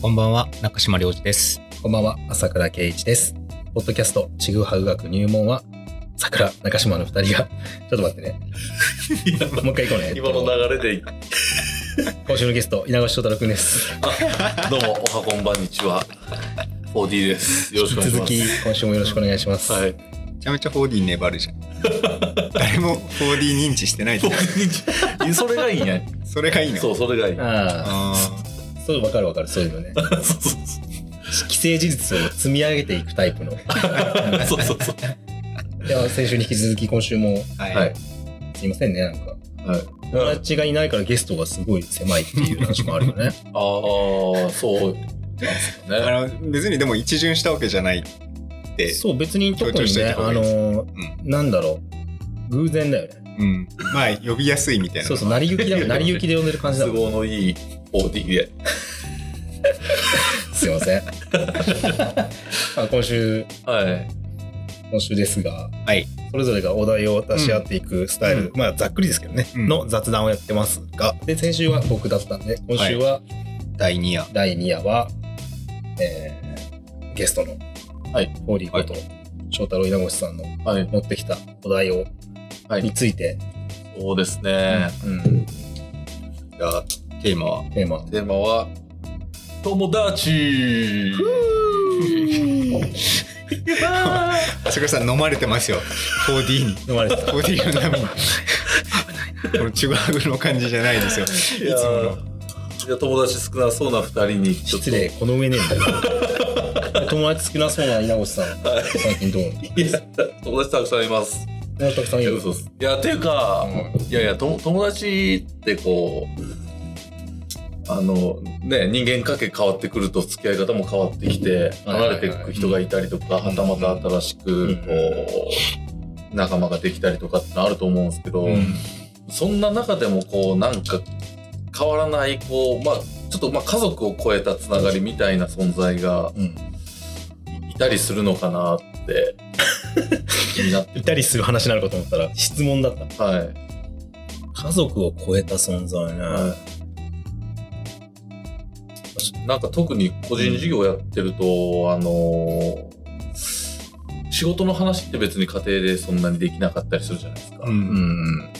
こんばんは、中島良二です。こんばんは、朝倉圭一です。ポッドキャスト、ちぐはぐ学入門は、桜、中島の二人が、ちょっと待ってね。もう一回行こうね。今の流れで、今週のゲスト、稲越翔太郎くんです。どうも、おはこんばんにちは。4D です。よろしくお願いし続ます。き、今週もよろしくお願いします。はい。めちゃめちゃ 4D 粘るじゃん。誰も 4D 認知してないじゃん。それがいいね。それがいいの？そう、それがいい。ああ、あそう、わかるわかる、そういうのね。そうそう既成事実を積み上げていくタイプの。そう。そうそうそう。いや、先週に引き続き今週も、ーはい。はい。すいませんね、なんか。はい。友達がいないからゲストがすごい狭いっていう話もあるよね。ああ、そうなんですかね。あの、別にでも一巡したわけじゃないって。そう、別に特にね、あの、なんだろう。偶然だよね。うん。うん。まあ、呼びやすいみたいな。そうそう、成り行きだ、成り行きで呼んでる感じだ都もん。合のいい 4D で。すいません。まあ今週、はい。今週ですが、はい。それぞれがお題を出し合っていくスタイル、まあざっくりですけどね、うんの雑談をやってますが、で、先週は僕だったんで、今週は第2夜。第2夜は、えー、ゲストの、はい。ホーリーこと、翔太郎稲越さんのはい。持ってきたお題を、はいについて、そうですね。うん、じゃあ、テーマは？テーマ。テーマは、友達朝倉さん飲まれてますよ。4D に。飲まれてた。4D の波に。この感じじゃないですよ。いつもの。いや友達少なそうな2人にちょっと失礼、この上ねえんだよ。友達少なそうな稲越さん、最近どう？友達たくさんいますなたくさんいるいや嘘ですいやっていうか、いやいやと友達ってこうあのね人間関係変わってくると付き合い方も変わってきて離れていく人がいたりとかはたまた新しくこう仲間ができたりとかってのあると思うんですけど、うん。そんな中でもこうなんか変わらないこうまあちょっとまあ家族を超えたつながりみたいな存在がうん。いたりするのかなって気になって いたりする話なのかと思ったら、質問だった。はい、家族を超えた存在ね。はい、なんか特に個人事業やってると、あのー仕事の話って別に家庭でそんなにできなかったりするじゃないですか。う。うんん。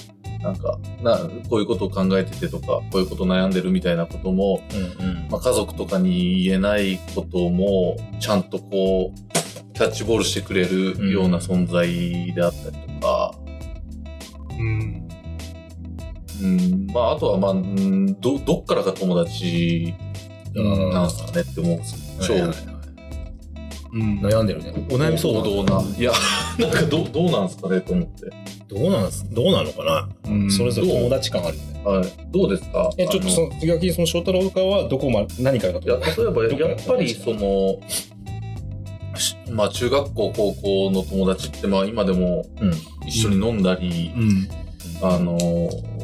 なんかな、こういうことを考えててとか、こういうこと悩んでるみたいなことも、うん。うん。まあ、家族とかに言えないことも、ちゃんとこう、キャッチボールしてくれるような存在であったりとか、うん。うん、まあ、あとは、まあ、うんど、どっからが友達なんすかねって思うんですよ。はいはい超うん。悩んでるね。お悩み相談。王道な。いや、なんかどう、どうなんすかねと思って。どうなんす？どうなのかな、うんそれぞれ友達感あるよね。はい。どうですか？え、ちょっとその、逆にその翔太郎側はどこまで、何からかといや、例えば、やっぱり、その、しまあ、中学校、高校の友達って、まあ、今でもうん。一緒に飲んだり、うん。あの、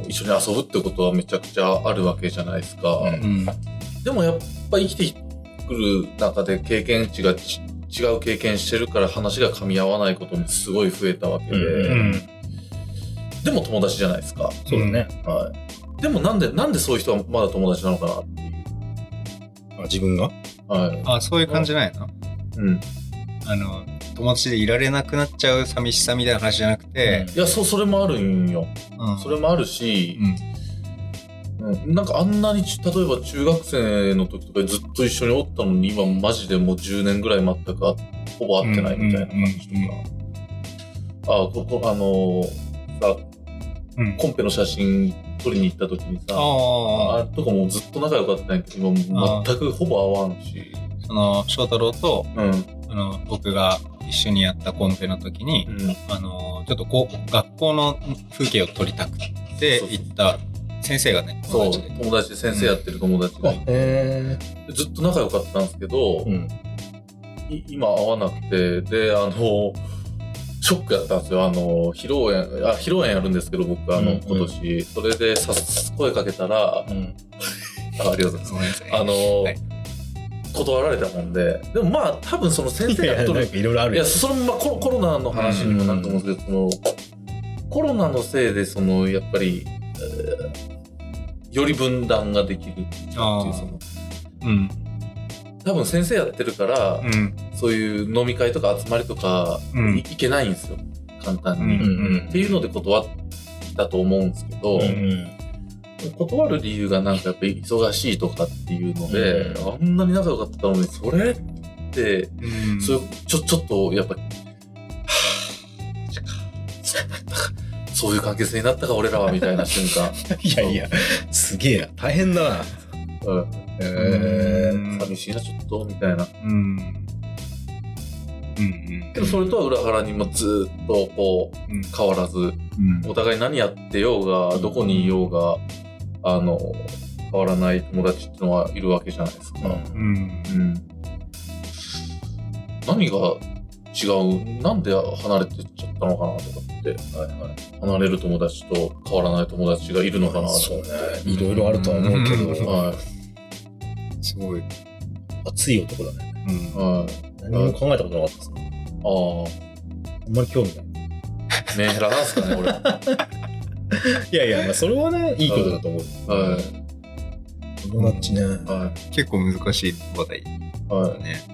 一緒に遊ぶってことはめちゃくちゃあるわけじゃないですか。うんうん。でも、やっぱ生きてくる中で経験値がち違う経験してるから話が噛み合わないこともすごい増えたわけで、うんでも友達じゃないですか。そうだね。はい。でもなんで、なんでそういう人はまだ友達なのかなっていう。あ自分が？はい。あ、そういう感じないのうん。あの、友達でいられなくなっちゃう寂しさみたいな話じゃなくて、いや、そう、それもあるんよ。うんそれもあるしう、ん。うん、なんかあんなにち、例えば中学生の時とかずっと一緒におったのに、今マジでもう10年ぐらい全くあほぼ会ってないみたいな感じとか。あ、ここ、あのーさ、うん。コンペの写真撮りに行った時にさ、ああとかもうずっと仲良かったんやけど、今全くほぼ会わんし。あ、その、翔太郎と、うん。あの、僕が一緒にやったコンペの時にう、ん。あの、ちょっとこう、学校の風景を撮りたくてそうそう行った先生がね、そう、友達先生やってる友達がいて、へずっと仲良かったんですけど、うん。い今会わなくて、で、あの、ショックやったんですよ。あの、披露宴、あ、披露宴やるんですけど、僕、あの、うんうん今年。それでさ、声かけたら、あうん。ありがとうございます。あの、はい断られたもんで、でもまあ、多分その先生いや、なんが取る、かいろいろあるいや、それもまあコロコロナの話にもなると思うんですけど、その、コロナのせいで、その、やっぱり、えーより分断ができるっていう、その、うん。多分先生やってるから、うん。そういう飲み会とか集まりとか、うんい行けないんですよ。簡単に。うんうんっていうので断ったと思うんですけど、うんうん断る理由がなんかやっぱり忙しいとかっていうので、うあんなに仲良かったのに、それって、うんそうちょ、ちょっと、やっぱそういう関係性になったか、俺らは、みたいな瞬間。いやいや、すげえな。大変だな。うんへうん寂しいな、ちょっと、みたいな。うん。うんうんけど、それとは裏腹にもずっと、こう、うん変わらず、うんお互い何やってようが、どこにいようが、あの、変わらない友達っていうのはいるわけじゃないですか。うんうん。何が違うなんで離れてっちゃったのかなとかって、はいはい。離れる友達と変わらない友達がいるのかなとそうね思って。。いろいろあるとは思うけうんど、はい。すごい。熱い男だね。うんはい。何も考えたことなかったですね。ああんまり興味ない。あ、メンヘラなんすかね、俺。は いやいや、まあ、それはね、いいことだと思う。い。友達ね。は結構難しい話題い。はい。だね。確かに。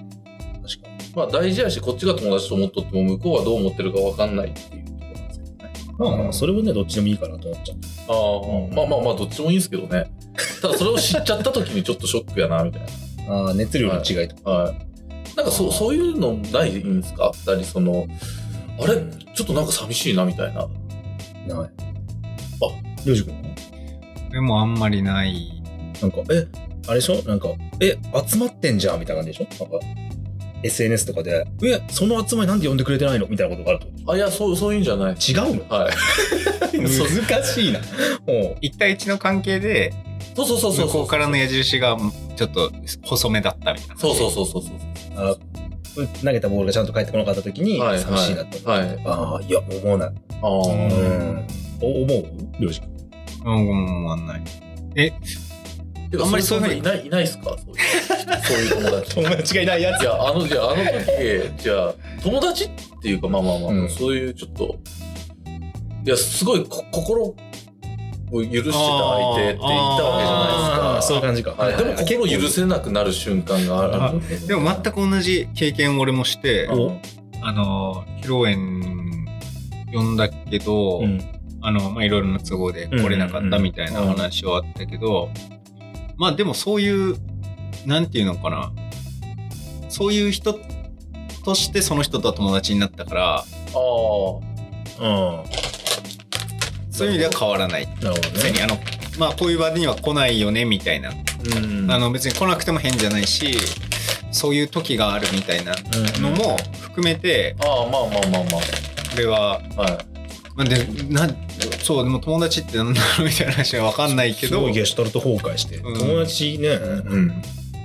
まあ大事やし、こっちが友達と思っとっても、向こうはどう思ってるかわかんないっていうところなんですけどね。まあまあ、それはね、どっちでもいいかなと思っちゃっああ、まあまあまあ、どっちもいいんですけどね。ただそれを知っちゃった時にちょっとショックやな、みたいな。た。ああ、熱量の違いとか。はい。なんかそそういうのないんですか？二人その、あれ？ちょっとなんか寂しいなみたいな。ない。あ、りょうじくんもでもあんまりない。なんか、え、あれでしょ？なんか、え、集まってんじゃんみたいな感じでしょ？なんか、SNS とかで、え、その集まりなんで呼んでくれてないの？みたいなことがあると。あ、いや、そう、そういうんじゃない。違うの？はい。難しいな。も一対一の関係で、そうそうそうそう。向こうからの矢印がちょっと細めだったみたいな。そうそうそうそうそう。う、あ投げたボールがちゃんと返ってこなかった時に、はい寂しいなって思って。はいああ、いや、思わない。ああ、ううん思う？りょうん、思わない。え、てかあんまりそういうふうにいない、いないっすか？そういうそういう友達。友達がいないやいや、あの、じゃあ、あの時、じゃあ、友達っていうか、まあまあまあ、うんそういうちょっと、いや、すごいこ心を許してた相手っていたわけじゃないですか。そういう感じか。はい、でも結構心許せなくなる瞬間がある。でも全く同じ経験を俺もして、おあの、披露宴呼んだけど、うん。あの、まあ、いろいろな都合で来れなかったみたいな話はあったけど、まあでもそういう、なんていうのかな、そういう人としてその人とは友達になったから、あうん。そういう意味では変わらない。なるほどね。別にあの、まあこういう場には来ないよねみたいな。あ、うん。あの別に来なくても変じゃないし、そういう時があるみたいなうんのも含めて、ああ、まあまあまあまこれは、あ。はい。まあ、でなそうでも友達って何だろうみたいな話は分かんないけど。すごいゲシュタルト崩壊して、うん。友達ね、うん。い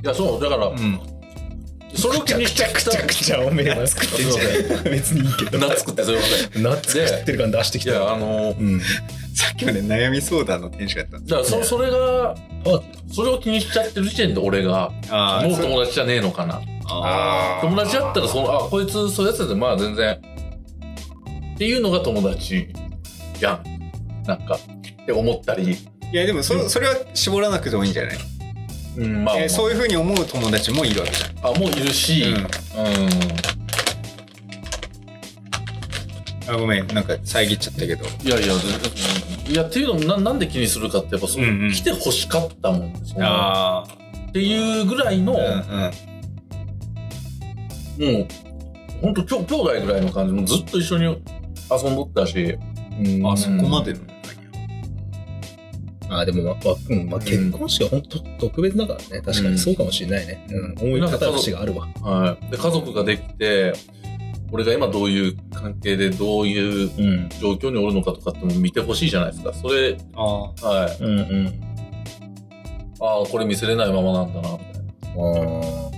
や、そう、だから、うん。それを気にしちゃくちゃくちゃおめえは作ってんじゃない別にいいけど。ナッツ食ってそれまで。ナッツ食ってる感出してきた。いや、あの、うん。さっきまで悩み相談のテンションやったんですだからそ、それが、パーテそれを気にしちゃってる時点で俺が、あもう友達じゃねえのかな。あ友達だったらその、あ、こいつそういうやつで、まあ全然、っていうのが友達じゃん。なんか、って思ったり。いやでもそ,、それは絞らなくてもいいんじゃない、うん、まあ、えーそういうふうに思う友達もいるわけじゃん。あ、もういるし、うん。うん。あごめんなんか遮っちゃったけど。いやいや、いや、っていうのもな、なんで気にするかって、やっぱそう、うんうん。来て欲しかったもん。そのあっていうぐらいの、あうんうん。もう、ほんと、きょ兄弟ぐらいの感じ、もうずっと一緒に遊んどったし、うんあそこまでのあでも、まあうんまあ、結婚式は本当特別だからね。確かにそうかもしれないね。うん。思い方節があるわ。はい。で、家族ができて、俺が今どういう関係でどういううん。状況におるのかとかっても見てほしいじゃないですか。それ、ああはい。うんうん。ああ、これ見せれないままなんだな、みたいな。あ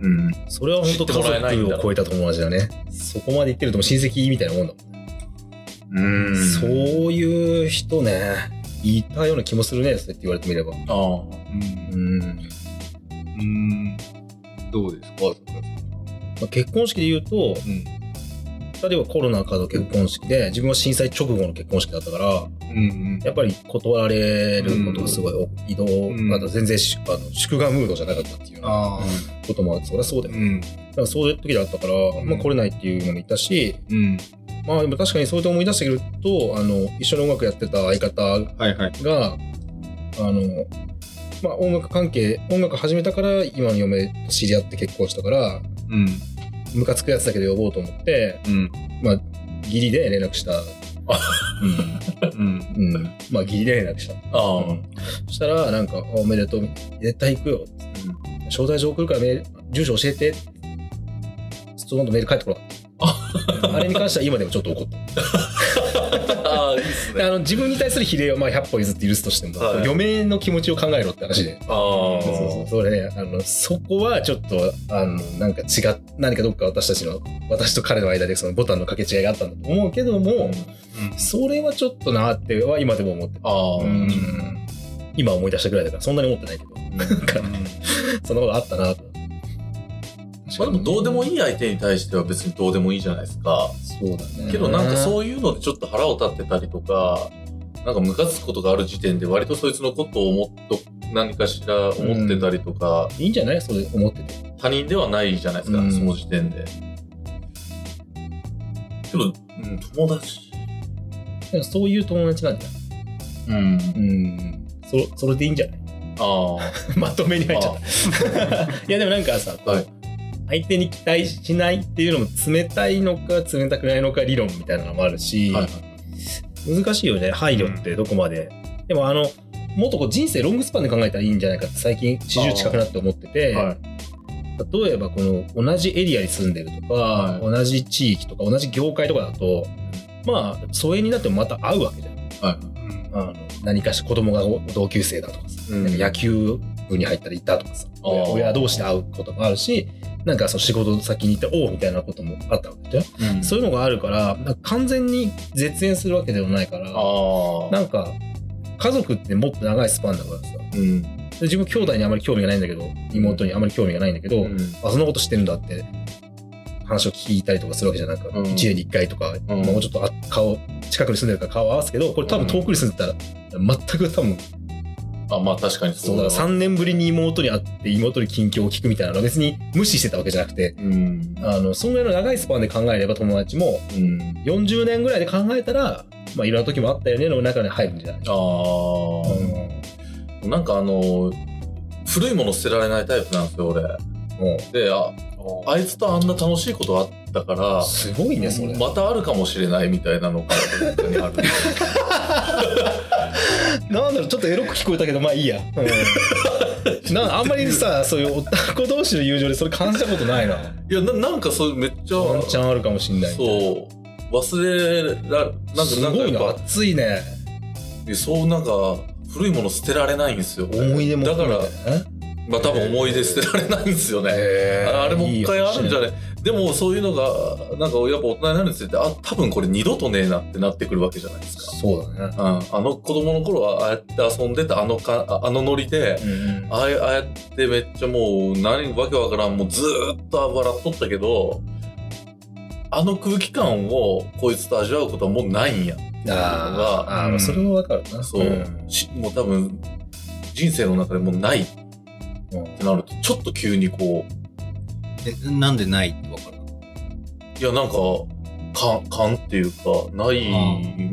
うん。それは本当家族を超えた友達だね。そこまで言ってるともう親戚みたいなもんだもん。うん。そういう人ね、いたような気もするね、そうやって言われてみれば。ああ。うんうん。うんどうですか？まあ、結婚式で言うと、うん二人はコロナ禍の結婚式で、自分は震災直後の結婚式だったから、うんやっぱり断られることがすごい多く、移動、ん。あと全然しあの祝賀ムードじゃなかったっていうこともあって、そりゃそうだよ。うん。だからそういう時だったから、まあ来れないっていうのもいたし、うん。まあでも確かにそうやって思い出してくると、あの、一緒に音楽やってた相方はいはい。が、あの、まあ音楽関係、音楽始めたから今の嫁と知り合って結婚したから、うんムカつくやつだけど呼ぼうと思って、うんまあ、ギリで連絡した。うんうん。うん。まあ、ギリで連絡した。ああ、うんそしたら、なんか、あおめでとう。絶対行くよ。招待状送るからメール、住所教えて。その後メール返ってこなかった。あれに関しては今でもちょっと怒ってる。ああ、いいっすね。あの自分に対する比例はまあ100歩譲って許すとしても、はい嫁の気持ちを考えろって話で。ああ、そうそうそれね、あの、そこはちょっと、あの、なんか違っ、何かどっか私たちの、私と彼の間でそのボタンの掛け違いがあったんだと思うけども、それはちょっとなっては今でも思ってる。ああ、うん今思い出したぐらいだから、そんなに思ってないけど、そんなことあったなと。まあでもどうでもいい相手に対しては別にどうでもいいじゃないですか。そうだね。けどなんかそういうのでちょっと腹を立ってたりとか、なんかムカつくことがある時点で割とそいつのことを思っと何かしら思ってたりとか、いいんじゃない？それ思ってて。他人ではないじゃないですか、うんその時点で。けど、うん、友達。でもそういう友達なんじゃない？うん。うん。そ、それでいいんじゃない？あ まとめに入っちゃった。いやでもなんかさ、はい相手に期待しないっていうのも冷たいのか冷たくないのか理論みたいなのもあるし、あ。はい。難しいよね配慮ってどこまで、でもあのもっとこう人生ロングスパンで考えたらいいんじゃないかって最近40近くなって思ってて、はい。例えばこの同じエリアに住んでるとか、はい同じ地域とか同じ業界とかだとまあ疎遠になってもまた会うわけじゃんはい。あの何かしら子供が同級生だとかさ、うん野球部に入ったらいたとかさ、親同士で会うこともあるし、なんかその仕事先に行って、おうみたいなこともあったわけじゃん。うんそういうのがあるから、なんか完全に絶縁するわけではないから。なんか家族ってもっと長いスパンだからさ、うん。で自分兄弟にあまり興味がないんだけど、妹にあまり興味がないんだけど、うんあ、そんなこと知ってるんだって話を聞いたりとかするわけじゃなく、うん1年に1回とか、んまあもうちょっとあ顔、近くに住んでるから顔を合わすけど、これ多分遠くに住んでたら、全く多分、あ、まあ確かにそそううだ、3年ぶりに妹に会って妹に近況を聞くみたいなのは別に無視してたわけじゃなくて、うん。あの、そんぐらいの長いスパンで考えれば友達も、うん。40年ぐらいで考えたら、まあいろんな時もあったよねの中に入るんじゃない？ああ。なんかあの、古いもの捨てられないタイプなんですよ、俺。もで、あ、あいつとあんな楽しいことあったからう、すごいね、それ。またあるかもしれないみたいなのがどっかにある。なんだろう、ちょっとエロく聞こえたけど、まあいいや。うん、なあんまりさ、そういう男同士の友情でそれ感じたことないな。いや、ななんかそうめっちゃ、ワンチャンあるかもしんない。そう、忘れら、なんか、すごいな、熱いね。ぱ、そうなんか、古いもの捨てられないんですよ。思い出もだから、まあ多分思い出捨てられないんですよね。あれもう一回あるんじゃいないでもそういうのが、なんかやっぱ大人になるにつれて、あ、多分これ二度とねえなってなってくるわけじゃないですか。そうだね。うん、あの子供の頃はああやって遊んでたあのかああのノリで、うんああやああやってめっちゃもう何わけわからんもうずーっと笑っとったけどあの空気感をこいつと味わうことはもうないんやっていうのがあー、それはわかるな。そう、んしもう多分人生の中でもうないっうんてなるとちょっと急にこうえなんでないってわかるいやなんか感感っていうかない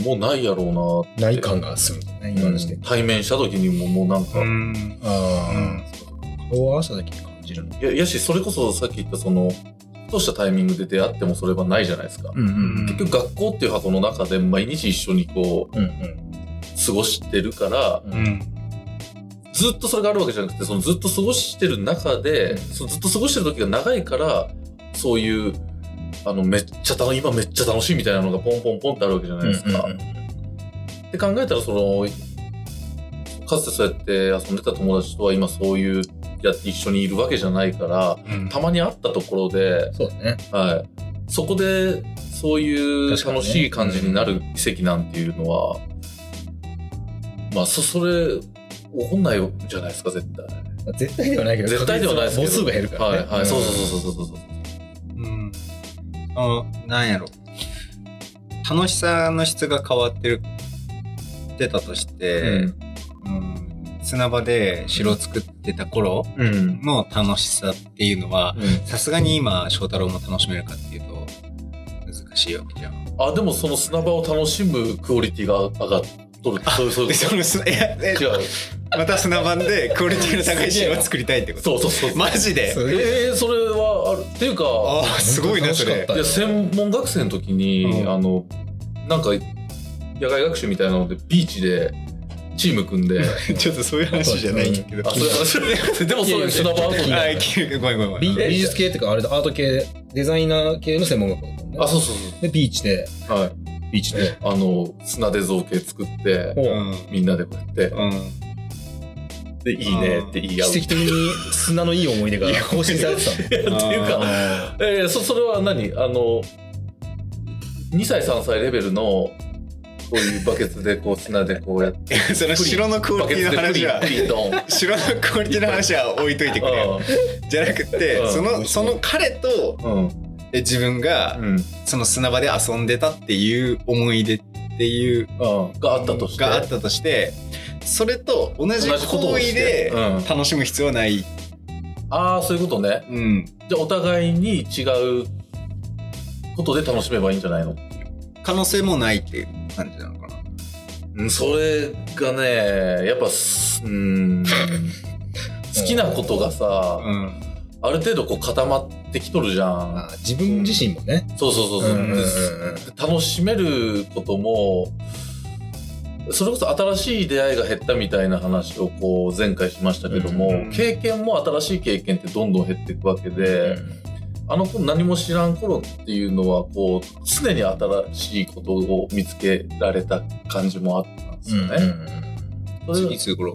もうないやろうなって。ない感がする。ね、今の時点で。対面した時にももうなんか、ん。ああ、顔を合わせた時に感じるの。いややしそれこそさっき言ったそのふとしたタイミングで出会ってもそれはないじゃないですか、うんうん結局学校っていう箱の中で毎日一緒にこううんうん。過ごしてるからうんうんずっとそれがあるわけじゃなくてそのずっと過ごしてる中でそのずっと過ごしてる時が長いからそういうあのめっちゃ楽今めっちゃ楽しいみたいなのがポンポンポンってあるわけじゃないですか。うんうんって考えたらそのかつてそうやって遊んでた友達とは今そういうやって一緒にいるわけじゃないからうん。たまに会ったところで、そうだね。はい、そこでそういう楽しい感じになる奇跡なんていうのは、まあそそれ起こんないじゃないですか絶対。まあ絶対ではないけど、絶対ではないですけど母数が減るからね。はいはい、んそうそうそうそうそうそう。うんあなんやろ楽しさの質が変わってるってたとしうて、ん。うん砂場で城作ってた頃うん。の楽しさっていうのは、さすがに今翔太郎も楽しめるかっていうと難しいわけじゃん。あ、でもその砂場を楽しむクオリティが上がっとる。そうそう。でその違う。また砂場で クオリティの高い城を作りたいってこと？そうそうそう。マジで？え。ー、それはある。っていうか、ああすごいなそれ。楽しかったいや専門学生の時に、うん。あのなんか野外学習みたいなのでビーチでチーム組んで。ちょっとそういう話じゃないんだけど。あそれそれ でもそういう砂場ごめんごめんごめん。美術系っていうかあれだ。アート系。デザイナー系の専門学校だもんね。あそうそうでビーチで。そうはいビーチであの砂で造形作ってみんなでこうやって。うん。でいいねって言い合う。奇跡的に砂のいい思い出が更新されてた っていうかあえー、そそれは何？あの2歳3歳レベルのこういうバケツでこう砂でこうやってー その城のクオバリティの話は城のクオリティの話は置いといてくれよ。じゃなくてうん。そのその彼とうん。え自分がうん。その砂場で遊んでたっていう思い出っていううん。があったとして。があったとしてそれと同じ行為でうん。楽しむ必要はない、ああそういうことね。うん、じゃあお互いに違うことで楽しめばいいんじゃないの？可能性もないっていう感じなのかな。うん。それがねやっぱすうん。好きなことがさ、うん。ある程度こう固まってきとるじゃん。あ自分自身もね。そうそうそうそう、うんうんうん楽しめることもそれこそ新しい出会いが減ったみたいな話をこう前回しましたけども、うん経験も新しい経験ってどんどん減っていくわけで、あの子何も知らん頃っていうのはこう常に新しいことを見つけられた感じもあったんですよね。それいつ頃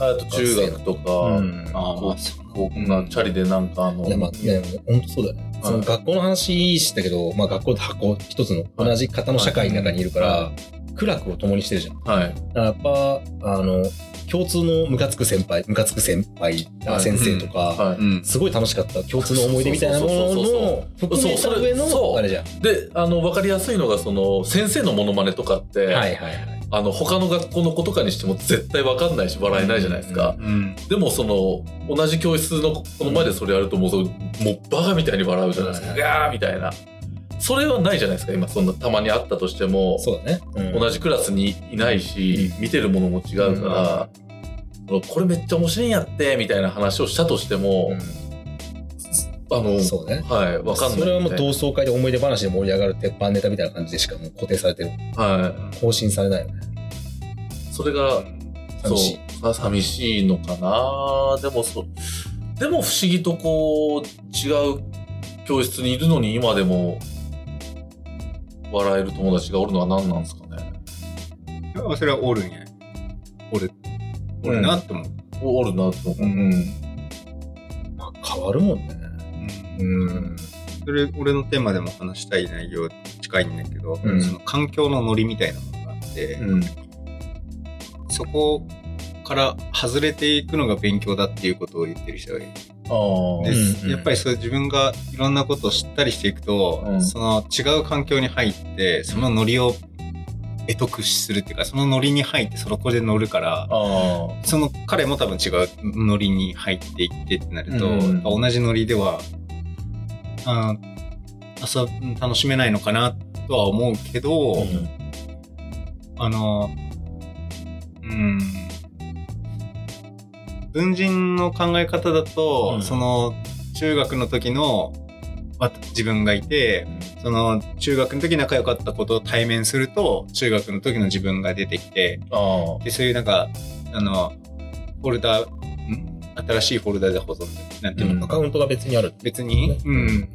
あと中学とか、うん。あまあそう。こうなチャリでなんかあの、いやまあね本当そうだよね。その学校の話したけど、まあ、学校って箱一つの同じ型の社会の中にいるから、は苦楽を共にしてるじゃん。はい。だからやっぱあの共通のムカつく先輩ムカつく先輩あはい。先生とか、すごい楽しかった共通の思い出みたいなものそうそうそうの含めた上のあれじゃん。い。で、あの、わかりやすいのが、その、先生のモノマネとかって、はいはいはいあの、他の学校の子とかにしても絶対わかんないし、笑えないじゃないですか。うんでも、その、同じ教室の子の前でそれやると、もう、もうバカみたいに笑うじゃないですか。はいギャーみたいな。それはないじゃないですか、今、そんな、たまにあったとしても、そうだね、うん。同じクラスにいないし、見てるものも違うから、これめっちゃ面白いんやって、みたいな話をしたとしても、あの、そうね。はい、わかんない。それはもう同窓会で思い出話で盛り上がる鉄板ネタみたいな感じでしかもう固定されてる。は更新されないよね。い。それが、寂しい。そう。寂しいのかな。でもそ、でも不思議とこう、違う教室にいるのに今でも、笑える友達がおるのは何なんですかね。それはおるんや。おる。おるなって思う、おおるなと思う。うん。まあ変わるもんねうんそれ俺のテーマでも話したい内容近いんだけど、うんその環境のノリみたいなものがあって、うん。そこから外れていくのが勉強だっていうことを言ってる人がいる。でうんうんやっぱりそう自分がいろんなことを知ったりしていくと、うんその違う環境に入ってそのノリを得得するっていうかそのノリに入ってそこで乗るから。その彼も多分違うノリに入っていってってなると、うんやっぱ同じノリではあ遊ぶ楽しめないのかなとは思うけど、うんあのうん。文人の考え方だと、うん。その中学の時のわ自分がいてその中学の時仲良かったことを対面すると中学の時の自分が出てきて。でそういうなんかあのフォルダん新しいフォルダで保存なんていうの、うん。アカウントが別にある。別に、うん、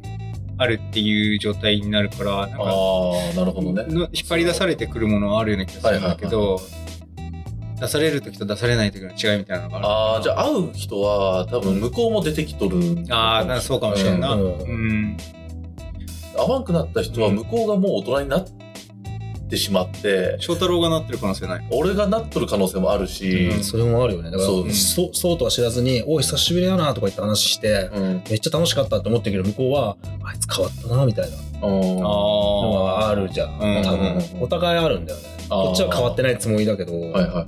あるっていう状態になるからなんかああ、なるほどね。の引っ張り出されてくるものはあるような気がするんだけど、出される時と出されない時の違いみたいなのがある。ああ、じゃあ会う人は多分向こうも出てきとる。あーなんかそうかもしれんな、ううんん。会わんくなった人は向こうがもう大人になってしまって、翔太郎がなってる可能性ない。俺がなっとる可能性もあるし、うんそれもあるよね。だからそう。そうそうとは知らずに「おい久しぶりだな」とか言って話してうん。めっちゃ楽しかったって思ってるけど向こうはあいつ変わったなみたいな。のはあるじゃん。うん。多分、お互いあるんだよね。こっちは変わってないつもりだけど、はいはいはい。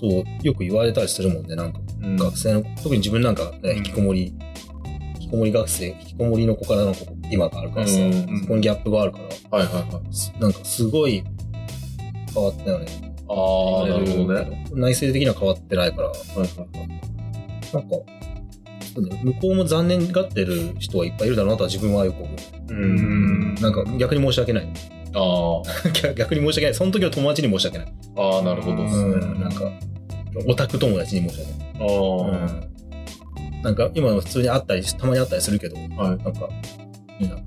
そう、よく言われたりするもんね。なんか、うん。学生の、特に自分なんか、ね、引きこもり、引きこもり学生、引きこもりの子からの子、今があるからさ、うん。そこにギャップがあるから、はいはいはい。すなんかすごい変わったよね。ああ、なるほどね。はい内政的には変わってないから、はいはい。なんか、向こうも残念がってる人はいっぱいいるだろうなとは自分はよく思う。うん。なんか逆に申し訳ない。あ逆 逆に申し訳ない。その時の友達に申し訳ない。あ、ああ、なるほどですね。うん、なんか、オタク友達に申し訳ない。ああ、うんなんか今普通に会ったりたまに会ったりするけど、はい。なんか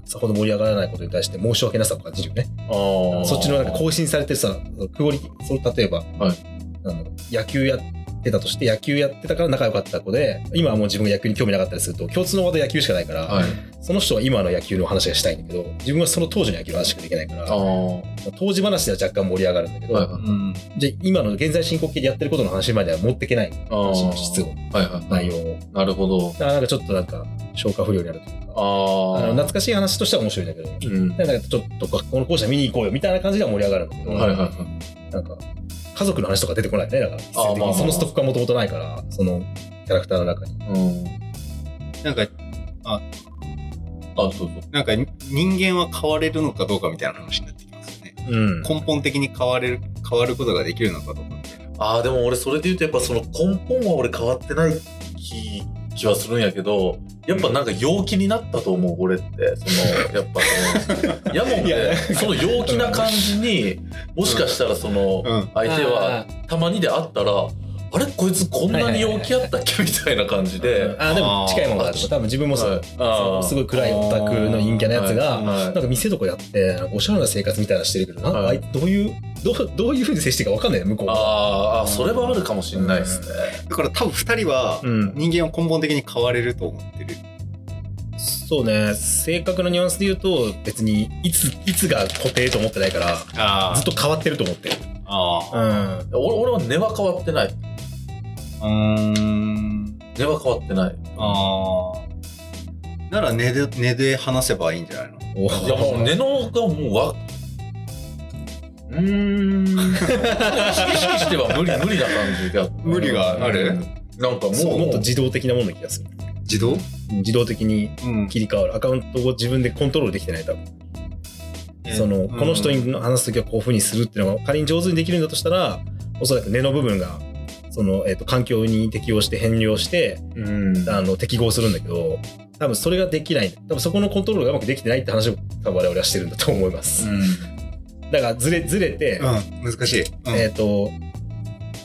さほど盛り上がらないことに対して申し訳なさを感じるよね。そっちのなんか更新されてるさクオリティそう例えば、はい。野球やってたとして野球やってたから仲良かった子で今はもう自分が野球に興味なかったりすると共通の話題野球しかないから、はい。その人は今の野球の話がしたいんだけど自分はその当時の野球の話しかできないから当時話では若干盛り上がるんだけど、いはい。うんじゃあ今の現在進行形でやってることの話までは持っていけないあ話の質をあ。はいはい。内容を。なるほど。だからなんかちょっとなんか消化不良になるというか、ああのあ。懐かしい話としては面白いんだけど、うん。なんかちょっと学校の校舎見に行こうよみたいな感じでは盛り上がるんだけど、はいはいはい。なんか家族の話とか出てこないね。だから、ああまあまあそのストックがもともとないから、そのキャラクターの中に。うん。なんか、あ、どうぞ。なんか人間は変われるのかどうかみたいな話になってきますよね。うん。根本的に変われる、変わることができるのかどうかみたいな。ああ、でも俺それで言うとやっぱその根本は俺変わってない気気はするんやけど、やっぱなんか陽気になったと思う、俺って。その、やっぱその、やもんいやで、その陽気な感じに、もしかしたらその、うん。相手はたまにで会ったら、あれ？こいつこんなに陽気やったっけ？みたいな感じで。あーでも近いものがある。多分自分もそう。すごい暗いオタクの陰キャなやつが、はいなんか店とかやって、おしゃれな生活みたいなのしてるけど、なんかどういう、どうどういうふうに接していいか分かんないよ、向こうは。あーあ、それはあるかもしれないですね。だから多分二人はうん。人間は根本的に変われると思ってる。そうね、性格のニュアンスで言うと、別にいつ、いつが固定と思ってないから、あずっと変わってると思ってる。あうん。俺俺は根は変わってない。あ。うーん。根は変わってない。ああ。なら根で、根で話せばいいんじゃないの？おいやもう根のがもうわうーん意識しては無理無理な感じが無理がある？うんなんかもうもっと自動的なものな気がする。自動？自動的にうん。切り替わる。アカウントを自分でコントロールできてない、多分。その、この人に話すときはこういうふうにするっていうのが仮に上手にできるんだとしたら、おそらく根の部分が、その、えっ、と、環境に適応して変量して、うん。あの、適合するんだけど、多分それができない。多分そこのコントロールがうまくできてないって話を多分我々はしてるんだと思います。だからずれ、ずれて、うん、難しい。うん。えっ、と、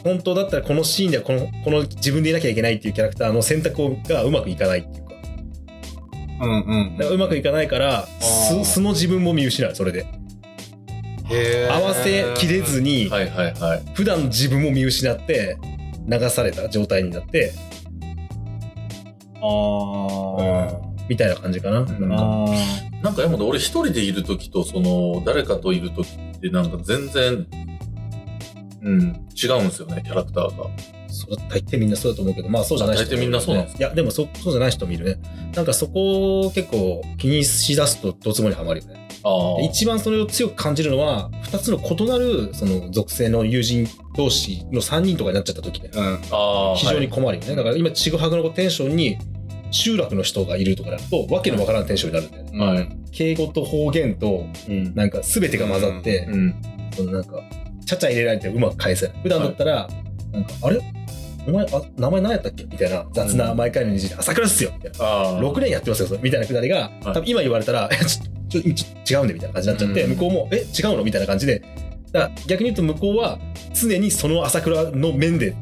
本当だったらこのシーンではこの、この自分でいなきゃいけないっていうキャラクターの選択がうまくいかないっていうか、うんうん。だからうまくいかないから、ー。素素の自分も見失う、それで。合わせきれずに、はいはいはい。普段の自分も見失って、流された状態になって、あみたいな感じかな。なんか。あなんか山で俺一人でいる時とその誰かといる時ってなんか全然うん。違うんですよねキャラクターが。そう大抵みんなそうだと思うけど、まあそうじゃない人もいる大抵みんなそうなんですいや、でもそそうじゃない人もいるね。なんかそこを結構気にしだすとどつぼにはまるよね。一番それを強く感じるのは、二つの異なるその属性の友人同士の3人とかになっちゃった時ね。うん。あ非常に困るよね。だから今、ちぐはぐのテンションに集落の人がいるとかだと、わけのわからんテンションになるんだよね。はい。敬語と方言と、うん。なんか全てが混ざって、うん。そのなんか、ちゃちゃ入れられてうまく返せない。普段だったら、なんか、あれ？お前、あ、名前何やったっけ？みたいな雑な毎回の虹で、朝倉っすよ。みたいな。あ6年やってますよ、みたいなくだりが、多分今言われたら、えちょ、ちょ、ちょ違うんで、みたいな感じになっちゃって、うん。向こうも、え、違うの？みたいな感じで、だから逆に言うと向こうは、常にその朝倉の面で、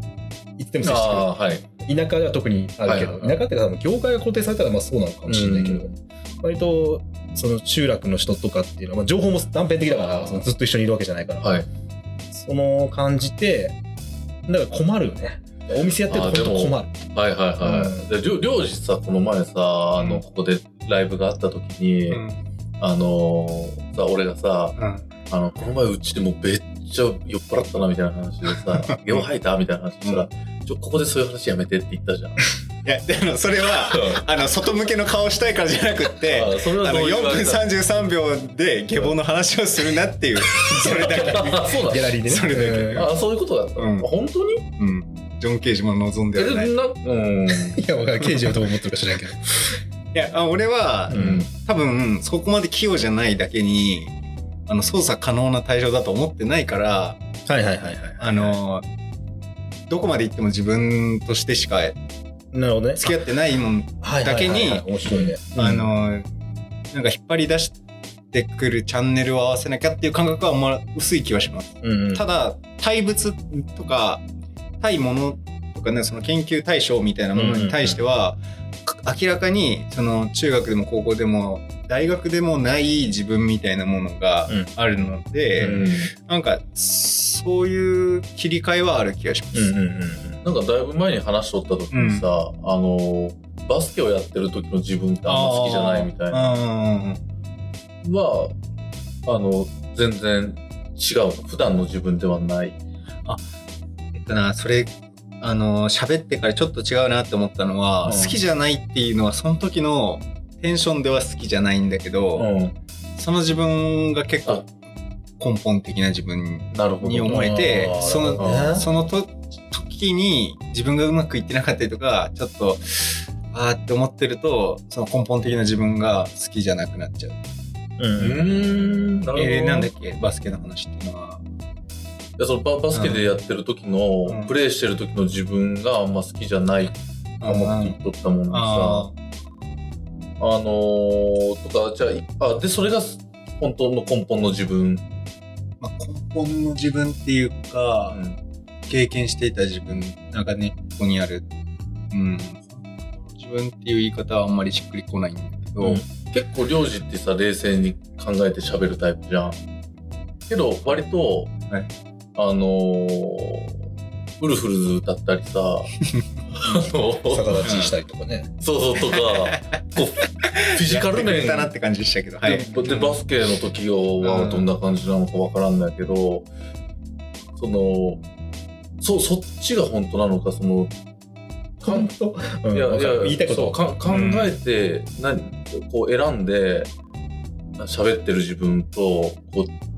いつでも接してくる。あはい。田舎では特にあるけど、はいはいはい。田舎って多分業界が固定されたらまあそうなのかもしれないけど、うん。割とその集落の人とかっていうのは、まあ、情報も断片的だからそのずっと一緒にいるわけじゃないから、はい。その感じてだから困るよね。お店やってると困る。はいはいはい。で、りょりょうじさ、この前さ、あの、ここでライブがあった時に、うんあのーさ、俺がさ、うん。あの、この前うちでもうめっちゃ酔っ払ったなみたいな話でさ、ゲオ吐いた？みたいな話したら、ちょ、ここでそういう話やめてって言ったじゃん。いやでもそれはあの外向けの顔したいからじゃなくってあそれはあの4どういう分あれだ33秒で下ボの話をするなっていうそれだけ、あそうだ。ギャラリーでね。それだけ。うんあそういうことだった、うん。本当に？うん、ジョン・ケージも望んでえはない。いなうん。いや、わかる。刑事はどう思ってるか知らんけど。やあ俺は、うん多分そこまで器用じゃないだけにあの操作可能な対象だと思ってないからはいはいはいはい。あのどこまで行っても自分としてしかなるほどね。付き合ってないもんはいだけに面白いね。あの、なんか引っ張り出してくるチャンネルを合わせなきゃっていう感覚はあんま薄い気はします。うんうん、ただ、対物とか、対物とかね、その研究対象みたいなものに対しては、か明らかに、その中学でも高校でも、大学でもない自分みたいなものがうん。あるので、うん。なんか、そういう切り替えはある気がします。うんうんうんなんかだいぶ前に話しとった時にさ、あのバスケをやってる時の自分ってあんま好きじゃないみたいな。な。はあの全然違う普段の自分ではない。えっとな、それ、あの、喋ってからちょっと違うなって思ったのは、うん。好きじゃないっていうのは、その時のテンションでは好きじゃないんだけど、うんその自分が結あ構根本的な自分に思えてその、ね。そのと時に自分がうまくいってなかったりとか、ちょっと、あーって思ってると、その根本的な自分が好きじゃなくなっちゃう。うん。えー、なんだっけ？バスケの話っていうのは。いやそのババスケでやってる時の、うん。プレーしてる時の自分があんま好きじゃないかもって言っとったもんでさ、ああのー、とかじゃああでそれが本当の根本の自分、まあ、根本の自分っていうか、経験していた自分なんか根っこにある、うん、自分っていう言い方はあんまりしっくりこないんだけど、うん。結構領事ってさ冷静に考えて喋るタイプじゃん。けど割と、はいあのー、ウルフルズ歌ったりさあの 逆立ちしたりとかね。そうそうとかこうフィジカル面。だなって感じでしたけど、はい。ででバスケの時はどんな感じなのかわからんだけど、そのそそっちが本当なのかそのかん当？うん。いやいや言いたいこと。考えて、何こう選んで喋ってる自分とこう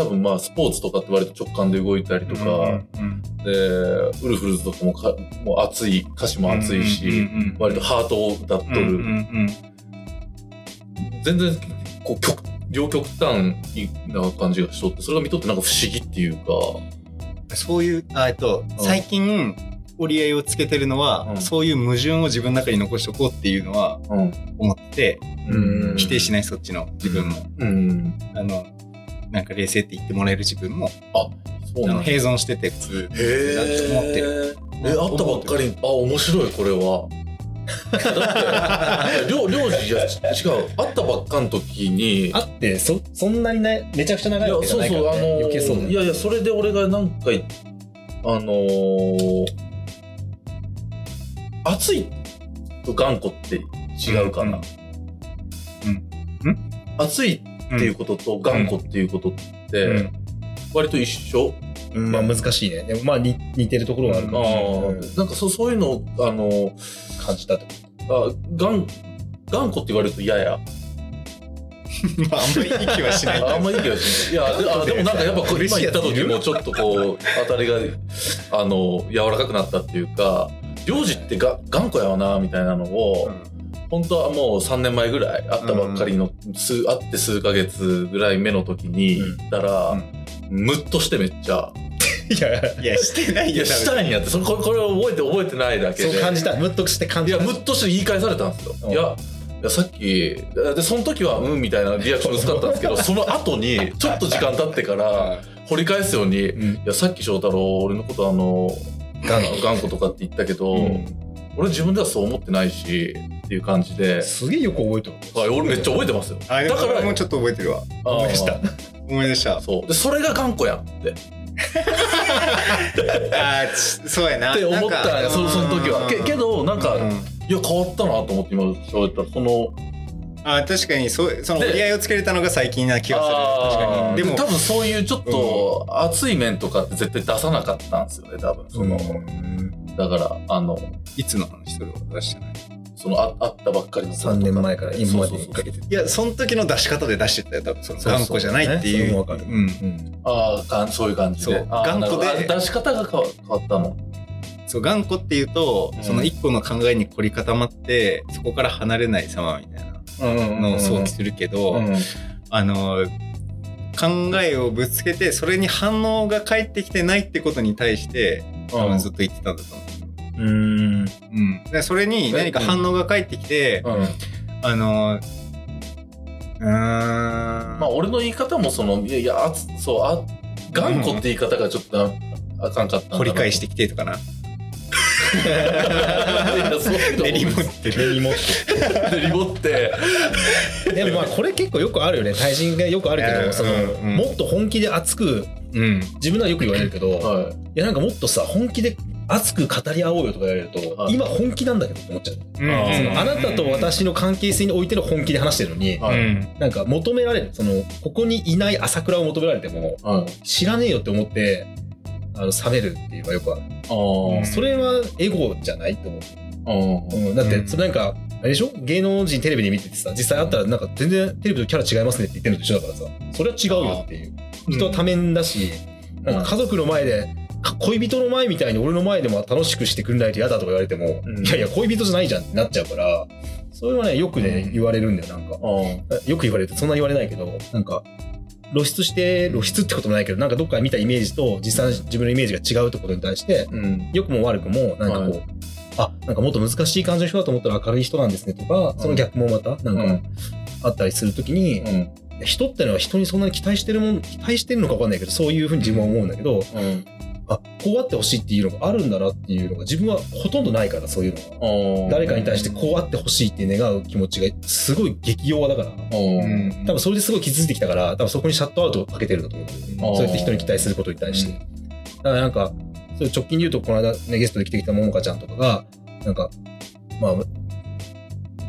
多分まあスポーツとかって割と直感で動いたりとか、うんでウルフルズとかもかもう熱い歌詞も熱いし、割とハートを歌っとる、全然こう極両極端な感じがしとってそれが見とってなんか不思議っていうか。うんそういう、あえっと、最近折り合いをつけてるのは、うん。そういう矛盾を自分の中に残しておこうっていうのはうん。思って、うん。否定しないそっちの自分も、うん。あの、なんか冷静って言ってもらえる自分も、そうなの併存してて普通。だって思ってる。え会ったばっかり。にあ面白いこれは。だって領領事いや違う。会ったばっかの時に。あってそそんなにねめちゃくちゃ長いわけじゃないから、ね、あのー余計そういやいやそれで俺がなんかいあのー、熱い？と頑固って違うかな、うん。熱いっていうことと頑固っていうことってうん。割と一緒、うんまあ難しいね。でもまあ似似てるところがあるかあもしれない、うん。ーなんかそそういうのをあのー感じたってあ頑頑固って言われると嫌や。まあ、あんまりいい気はしない。あんまいい気がしない。いや、でもなんかやっぱ今言った時もちょっとこう、当たりが、あの、柔らかくなったっていうか、領事ってが頑固やわな、みたいなのを、本当はもう3年前ぐらい、会ったばっかりの、数会って数ヶ月ぐらい目の時にうん。行ったら、ムッとしてめっちゃ、いやいや、してないいや、よ。したいんやって、それこれこれを覚えて覚えてないだけで。そう感じた。ムッとして感いや、じたムッとして言い返されたんですよ。うん。いや、いやさっき、で、その時は、うん、みたいなリアクション薄かったんですけど、その後に、ちょっと時間経ってから、掘り返すように、いうん。や、さっき翔太郎、俺のことあの、頑頑固とかって言ったけど、うん俺自分ではそう思ってないし、っていう感じで、すげえよく覚えてるはい、俺めっちゃ覚えてますよ。あ、でもだから、もうちょっと覚えてるわ。あー思い出した。思い出した。そう。で、それが頑固やんって。あーちそうやな。って思ったんなんかや、そその時は。けけど、なんか、うんいや、変わったなと思って今、喋ったら、その、あー確かにそうそので折り合いをつけれたのが最近な気がする確かにでも多分そういうちょっと熱い面とかって絶対出さなかったんですよね多分その、だからあのいいつの話それは出してない？そのああったばっかりの3年前から今までにかけて。いやその時の出し方で出してたよ多分。そのそうそう。頑固じゃないっていう。ねそれもわかる。うん。うんああ、がんそういう感じで。頑固で出し方が変わ変わったの。そう頑固っていうと、うん。その一個の考えに凝り固まってそこから離れない様みたいなのを想起するけど、うんあの考えをぶつけてそれに反応が返ってきてないってことに対して多分ずっと言ってたんだと思う。うん。うん、でそれに何か反応が返ってきて、うんあのうーんまあ俺の言い方もそのいやいやあつそうあ頑固って言い方がちょっとなあかんかったんだな掘り返してきてとかな。練り持ってる。手に持って。練り持ってでもまあこれ結構よくあるよね。対人がよくあるけうんど、その、うんもっと本気で熱く、うん。自分ではよく言われるけど、いはやなんかもっとさ、本気で熱く語り合おうよとか言われると、はい。今本気なんだけどって思っちゃう。うん。あー。そのあなたと私の関係性においての本気で話してるのに、なんか求められる、その、ここにいない朝倉を求められても、いはい。知らねえよって思って、あの、冷めるっていうのがよくある。あー。それはエゴじゃないと思う。うん、だってうん。それなんか、あれでしょ？芸能人テレビで見ててさ実際会ったらなんか全然テレビとキャラ違いますねって言ってるのと一緒だからさ。それは違うよっていう。人は多面だし、なんか家族の前でか恋人の前みたいに俺の前でも楽しくしてくんないと嫌だとか言われても、うん。いやいや恋人じゃないじゃんってなっちゃうからそういうのはねよくね言われるんだよなんか。よく言われてそんな言われないけどなんか露出して露出ってこともないけどなんかどっかで見たイメージと実際の自分のイメージが違うってことに対してうん。良くも悪くもなんかこう、はい。あなんかもっと難しい感じの人だと思ったら明るい人なんですねとかその逆もまたなんかうん。あったりするときに、うん。人ってのは人にそんなに期待してるもん期待してるのか分かんないけどそういうふうに自分は思うんだけどうんあこうあってほしいっていうのがあるんだなっていうのが自分はほとんどないからそういうのが。誰かに対してこうあってほしいって願う気持ちがすごい激弱だからうん多分それですごい傷ついてきたから多分そこにシャットアウトをかけてるんだと思うそうやって人に期待することに対して。だからなんか、そういう直近で言うと、この間ね、ゲストで来てきたももかちゃんとかが、なんか、まあ、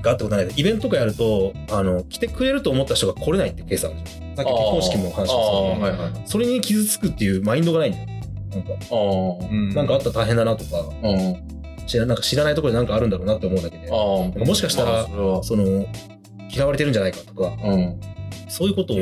がってことないけど、イベントとかやると、あの、来てくれると思った人が来れないってケースあるじゃん。さっき結婚式も話したあーけど、はいはいそれに傷つくっていうマインドがないんだよ。なんか、うん。なんかあったら大変だなとか、うん。知らなんか知らないところでなんかあるんだろうなって思うだけで、もしかしたらまあそその、嫌われてるんじゃないかとか、うん。そういうことを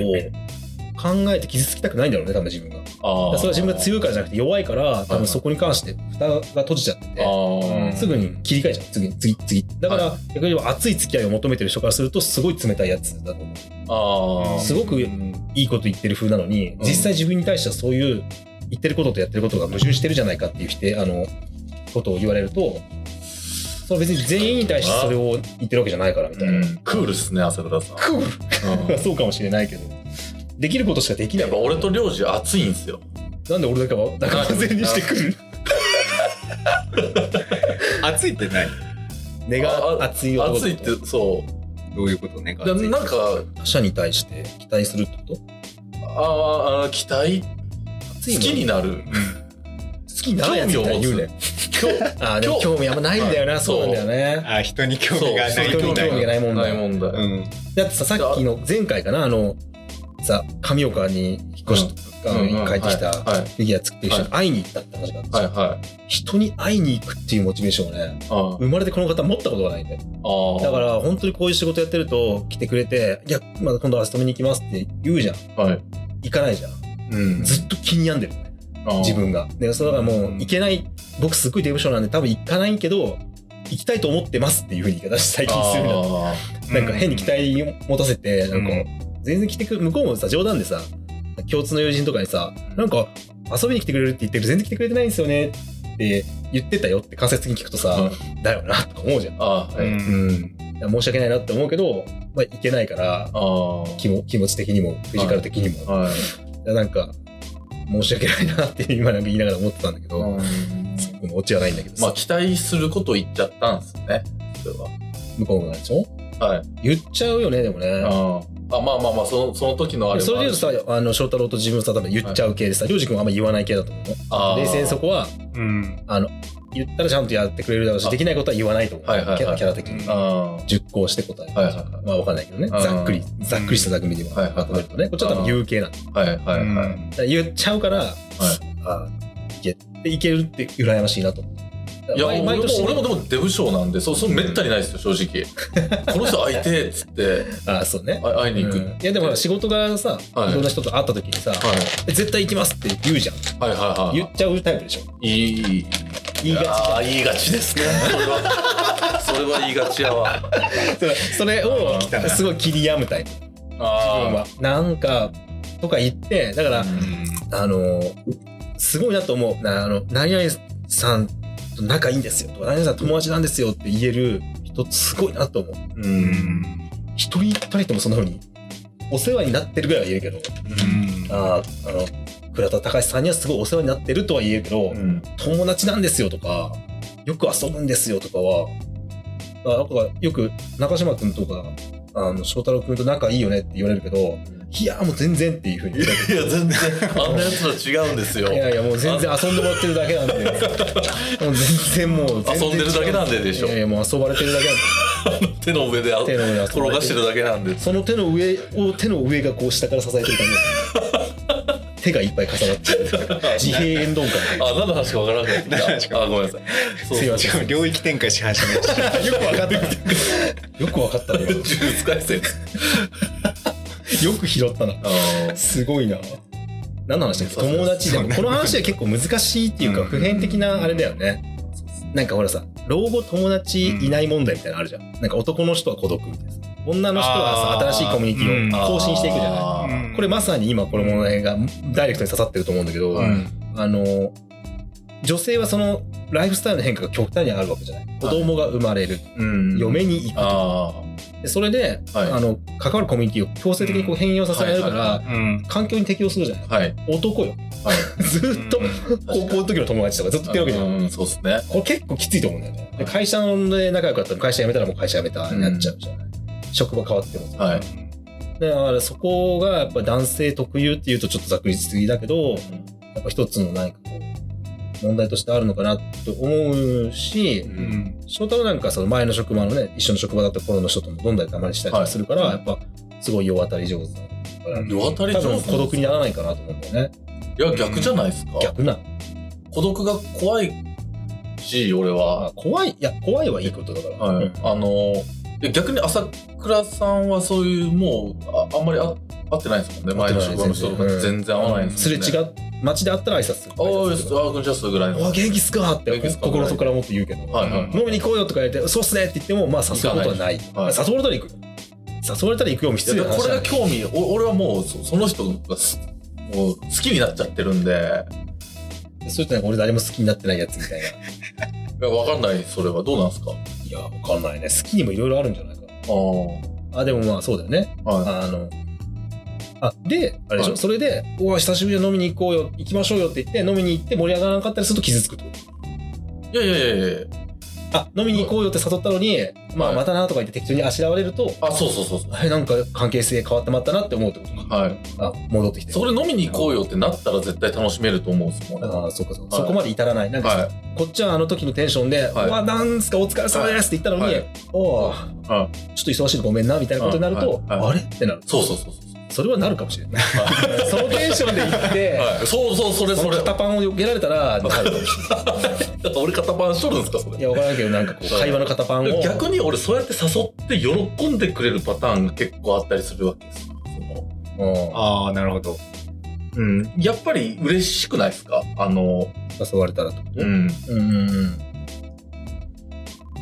考えて傷つきたくないんだろうね、多分自分が。それは自分が強いからじゃなくて弱いから、多分そこに関して蓋が閉じちゃってて、すぐに切り替えちゃう。次、次、次。だから、逆に言えば熱い付き合いを求めてる人からすると、すごい冷たいやつだと思う。すごくうんいいこと言ってる風なのに、実際自分に対してはそういう言ってることとやってることが矛盾してるじゃないかっていう否定、あの、ことを言われると、その別に全員に対してそれを言ってるわけじゃないからみたいな。うん。クールっすね朝倉さん。クール。うん。そうかもしれないけど、できることしかできない。やっぱ俺と領事熱いんすよ。なんで俺だけは、だから完全にしてくる。熱いって何？根が熱い男熱いってそどういうこと？ねなんか他者に対して期待するってこと？あーあー期待？熱い好きになる。好きになるやつみたいに言うね。今日 あーでも興。味あんまないんだよな、はい。そうなんだよね。あ人に興味がない人に興味がないもんだ。ないもんだ。ようん。だってさ、さっきの前回かな、あの、さ、上岡に引っ越し、帰ってきたフはい。ィギュア作ってる人に会いに行ったって話があってはいはい。人に会いに行くっていうモチベーションをね、生まれてこの方持ったことがないんだよ。だから本当にこういう仕事やってると来てくれて、いや、まだ今度遊びに行きますって言うじゃん。はい。行かないじゃん。うん。ずっと気に病んでる。自分が。で、それがもう行けない、僕すっごいデブ症なんで多分行かないけど、行きたいと思ってますっていうふうに言い方して最近するんだあなんか変に期待を持たせて、なんかう、全然来てくる、向こうもさ、冗談でさ、共通の友人とかにさ、なんか、遊びに来てくれるって言ってる全然来てくれてないんですよねって言ってたよって間接的に聞くとさ、だよなとか思うじゃん。はい。うん。申し訳ないなって思うけど、まあ、いけないから、気も気持ち的にも、フィジカル的にも。はい。いやなんか、申し訳ないなって今なんか言いながら思ってたんだけど、うん。そこのオチはないんだけど。さ、まあ期待すること言っちゃったんですねそれは。向こうもなんでしょはい。言っちゃうよね、でもね。あーあまあまあまあそのその時のあれもそれで言うとさ、あの、翔太郎と自分さ、多分言っちゃう系でさ、りょうじ君はあんま言わない系だと思う冷静にそこは、うん。あの、言ったらちゃんとやってくれるだろうし、あできないことは言わないと思う。はいはいはいキャラキャラ的に。熟考して答える。はいはいはいまあわかんないけどね。ざっくり、ざっくりした座組ではいはいはいまとめるとね。こっちは多分言う系なんだ。だはいはいはいから言っちゃうから、ああ、いけ、でいけるって羨ましいなと思う。いや、俺も毎毎年俺もでもデブ賞なんで、そう、そうめったにないですよ、正直。この人会いてえっつって、あそうね。あ会いに行く。うんいやでもほら仕事がさ、はいいろんな人と会った時にさ、はい。え絶対行きますって言うじゃん。はいはいはい。言っちゃうタイプでしょ。いい。言いがちあー言いがちですね。それは。言いがちやわ。それをすごい切りやむタイプ。自分あは。なんか、とか言って、だから、あの、すごいなと思う。なあの、何々さんと仲いいんですよとか、何々さん友達なんですよって言える人すごいなと思う。あ。う。うんん。一人たりともそんな風に、お世話になってるぐらいは言えるけど、うん。あーあの、倉田隆さんにはすごいお世話になってるとは言えるけど、うん。友達なんですよとか、よく遊ぶんですよとかは、あなんかよく中島くんとか、あの、翔太郎くんと仲いいよねって言われるけど、いや、もう全然っていうふうにいや、全然、あんなやつら違うんですよ。いやいや、もう全然遊んでもらってるだけなんで。もう全然もう。遊んでるだけなんででしょいやいや、もう遊ばれてるだけなんで。手の上であ手の上転がしてるだけなんで。その手の上を手の上がこう下から支えてる感じ。手がいっぱい重なってる。自閉エンドン感あ、何の話かわからなくなってきあ、ごめんなさい。すいません領域展開し始めました。よくわかった。よくわかったね。呪術廻戦。よく拾ったな。あすごいな。何の話だっけ？友達でもこの話は結構難しいっていうかうん普遍的なあれだよね。なんかほらさ、老後友達いない問題みたいなのあるじゃん。なんか男の人は孤独みたいなさ。女の人はさ、新しいコミュニティーを更新していくじゃない。うんこれまさに今この問題がダイレクトに刺さってると思うんだけど、はいあの、女性はそのライフスタイルの変化が極端にあるわけじゃない。子供が生まれる。うん。嫁に行くと。あでそれで、はいあの、関わるコミュニティを強制的にこう変容させられるかうんはいら、うん。環境に適応するじゃない。男よ。はい。ずーっとうん高校の時の友達とかずっと言ってるわけじゃん。うん、そうですね。これ結構きついと思うんだよね。で会社で仲良かったら会社辞めたらもう会社辞めたになっちゃうじゃない。職場変わってもさ。はい。だからそこがやっぱ男性特有っていうとちょっとざっくりしすぎだけど、やっぱ一つの何かこう、問題としてあるのかなと思うし、うん。翔太郎なんかその前の職場のね、一緒の職場だった頃の人とも飲んだりたまにしたりするから、はいやっぱすごい世渡り上手だから、世渡り上手多分孤独にならないかなと思うんだよね。いや、逆じゃないですか？逆なの。孤独が怖いし、俺あは。怖い、いや、怖いはいいことだから。はい。うんあの、え逆に朝倉さんはそういう、もう、ああんまりあ会ってないですもんね。前の職場の人とか全然会わないんですすれ。違う、街で会ったら挨拶する。ああ、こんにちは、ぐらいの。お元気っすかって心の底か？らもっと言うけど、はいはい飲みに行こうよとか言って、そうっすねって言っても、まあ誘うことはない。はい誘われたら行くよ。誘われたら行くよも必要これが興味お俺はもうそその人がすもう好きになっちゃってるんでそういったなんか俺誰も好きになってないやつみたいな。いやわかんないそれは。どうなんですか？いや、わかんないね。好きにもいろいろあるんじゃないかあな。あ、でもまあそうだよね。あはあの、あ、で、あれでしょ、はい。それで、おい久しぶりに飲みに行こうよ、行きましょうよって言って、飲みに行って盛り上がらなかったりすると傷つくってこと？いいやいやいやいやあ、飲みに行こうよって誘ったのに、まあはい。またなとか言って適当にあしらわれると、あそうそうそうそう。え、なんか関係性変わってまったなって思うってことか。はい。あ、戻ってきて。それ飲みに行こうよってなったら絶対楽しめると思うんですもんね。ああ、そうかそうか、はい。そこまで至らない。なんかさ、はい。こっちはあの時のテンションで、はい。うわ、なんすか、お疲れ様ですって言ったのに、はい。おお、はちょっと忙しいのごめんな、みたいなことになると、はい。はい。はい。あれ？ってなる。そうそうそうそうそれはなるかもしれない。そのテンションで行って、はいそうそうそれそそれの肩パンを避けられたら、なるかもしれない。俺肩パンしとるんですかそれ？いや、わからんけど、なんかこう、会話の肩パンを。逆に俺そうやって誘って喜んでくれるパターンが結構あったりするわけですよそのうんああ、なるほど。うん、やっぱり嬉しくないですか？あの、誘われたらとうん、うんうんうん。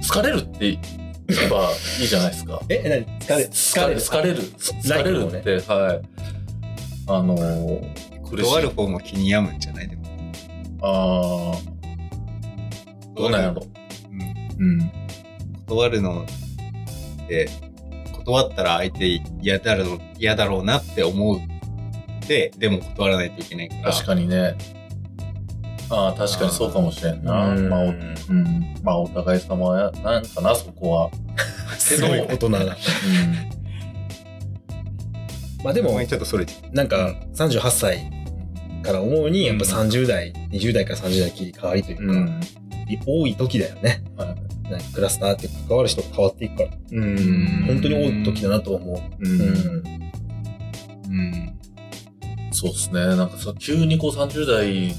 疲れるって言えばいいじゃないですか。え、何？疲れ、疲れる。疲れる。疲れるって、はい。あのー、苦しい。断る方も気に病むんじゃない？でも。あーどうなんやろ。うんうん。断るのって、断ったら相手嫌だろう、嫌だろうなって思う。で、でも断らないといけないから。確かにね。ああ、確かにそうかもしれんな。うんまあ、おうん。まあ、お互い様や、なんかな、そこは。すごい大人だ。うん。まあでもちょっとそれなんか38歳から思うに、やっぱ30代、20代から30代切り替わりというか、うん。多い時だよね。はいなんかクラスターって関わる人が変わっていくから、うん。本当に多い時だなと思う。う。うんん。うん。そうですね。なんかさ、急にこう30代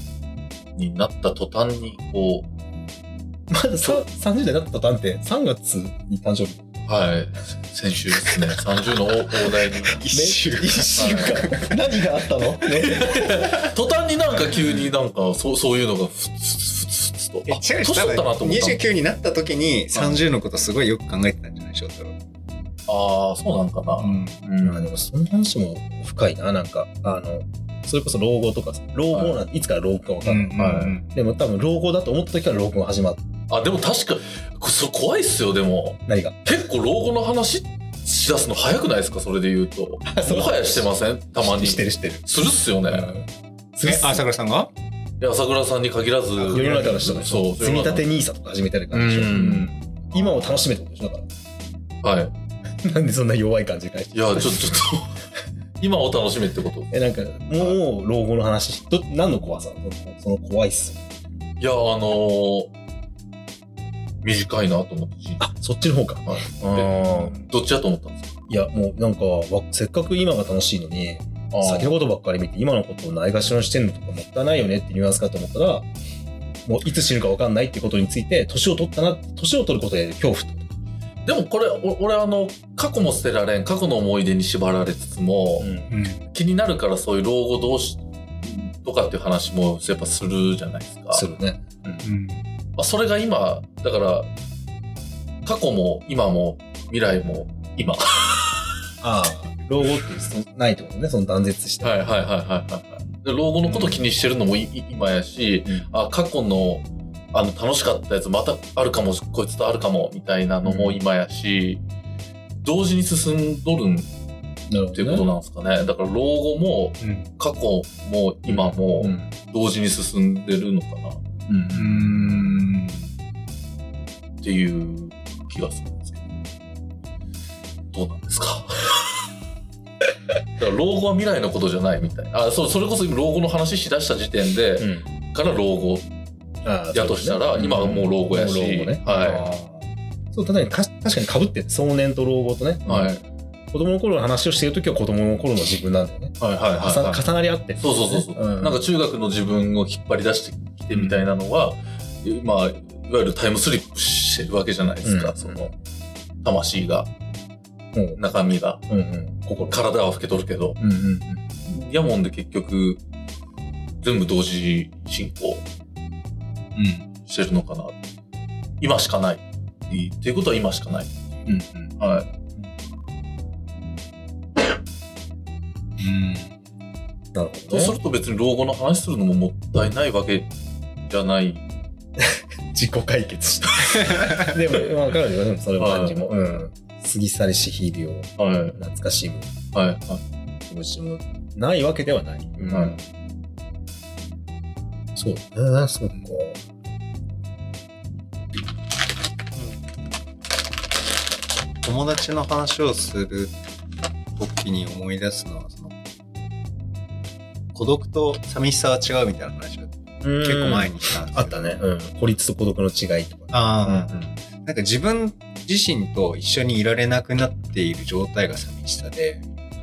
になった途端に、こう、まださ30代になった途端って3月に誕生日。はい。先週ですね。30の大大台に。一週間一週間。何があったの？途端になんか急になんかそうそういうのがふつふつふつと。えあ、年取ったなと思ったの。29になった時に30のことすごいよく考えてたんじゃない？翔太郎。ああ、そうなんかな。ん。うんまあでもその話も深いな、なんか、あの、それこそ老後とかさ、老後なん、い、つから老後かわかんない。はいでも多分老後だと思った時から老後が始まった。あ、でも確か、こそ怖いっすよ、でも。何が？結構老後の話しだすの早くないですか？それで言うと。も そうはやしてません？たまに。してるしてる。するっすよね。え、朝倉さんが？いや、朝倉さんに限らず。世の中の人がそう。積み立て NISA とか始めたり感じでしょ。うん今を楽しめってことでしょだかはい。ら。なんでそんな弱い感じで返していや、ちょ、ちょっと、今を楽しめってこと？え、なんか、もう老後の話、ど何の怖さ？その怖いっす。いや、あのー、短いなと思って。あ、そっちの方か。はい。あでどっちだと思ったんですか？いや、もうなんか、わせっかく今が楽しいのに、あ先のことばっかり見て、今のことをないがしろにしてんのとかもったいないよねってニュアンスかと思ったら、もういつ死ぬかわかんないってことについて、年を取ったな、年を取ることで恐怖とでもこれ、お俺あの、過去も捨てられん、過去の思い出に縛られつつも、うん。気になるからそういう老後同士とかっていう話もやっぱするじゃないですか。するね。うん。まあ、それが今、だから、過去も今も未来も今。は ああ、老後ってそないってことね、その断絶して。いはいはいはいはい。で老後のこと気にしてるのもいい今やし、うんあ、過去のあの楽しかったやつまたあるかも、こいつとあるかもみたいなのも今やし、同時に進んどるんっていうことなんですかね。だから老後もうん。過去も今もうん。同時に進んでるのかなうん。ん。っていう気がするんですけど。どうなんですか？だから老後は未来のことじゃないみたいな。あ、そう、それこそ今老後の話しだした時点で、うん。から老後ああやとしたら、今はもう老後やし。老後ねはそう、確かに被ってる。壮年と老後とね。い。はい。子供の頃の話をしてるときは子供の頃の自分なんだよね。はいはいはい重はい。重なり合ってるそうそうそうそう、うんなんか中学の自分を引っ張り出してきてみたいなのは、まあ、いわゆるタイムスリップしてるわけじゃないですか。うんその、魂が、うん中身が、うんうん。心。体は老けとるけど、うんうんうん。やもんで結局、全部同時進行うん。してるのかな。今しかない。っていうことは今しかない。うんうん。はい。うん。なるほど、ね。そうすると別に老後の話するのももったいないわけじゃない。自己解決した。でも、わかるよ。でもそれも感じも。うん。過ぎ去りし日々をはい。懐かしむはい。はい。気持ちもないわけではない。うんはいそうだね。そうか。友達の話をする時に思い出すのは、その、孤独と寂しさは違うみたいな話を結構前に。にしたんですよあったね。うん。孤立と孤独の違いとか。ああ、なんか自分自身と一緒にいられなくなっている状態が寂しさで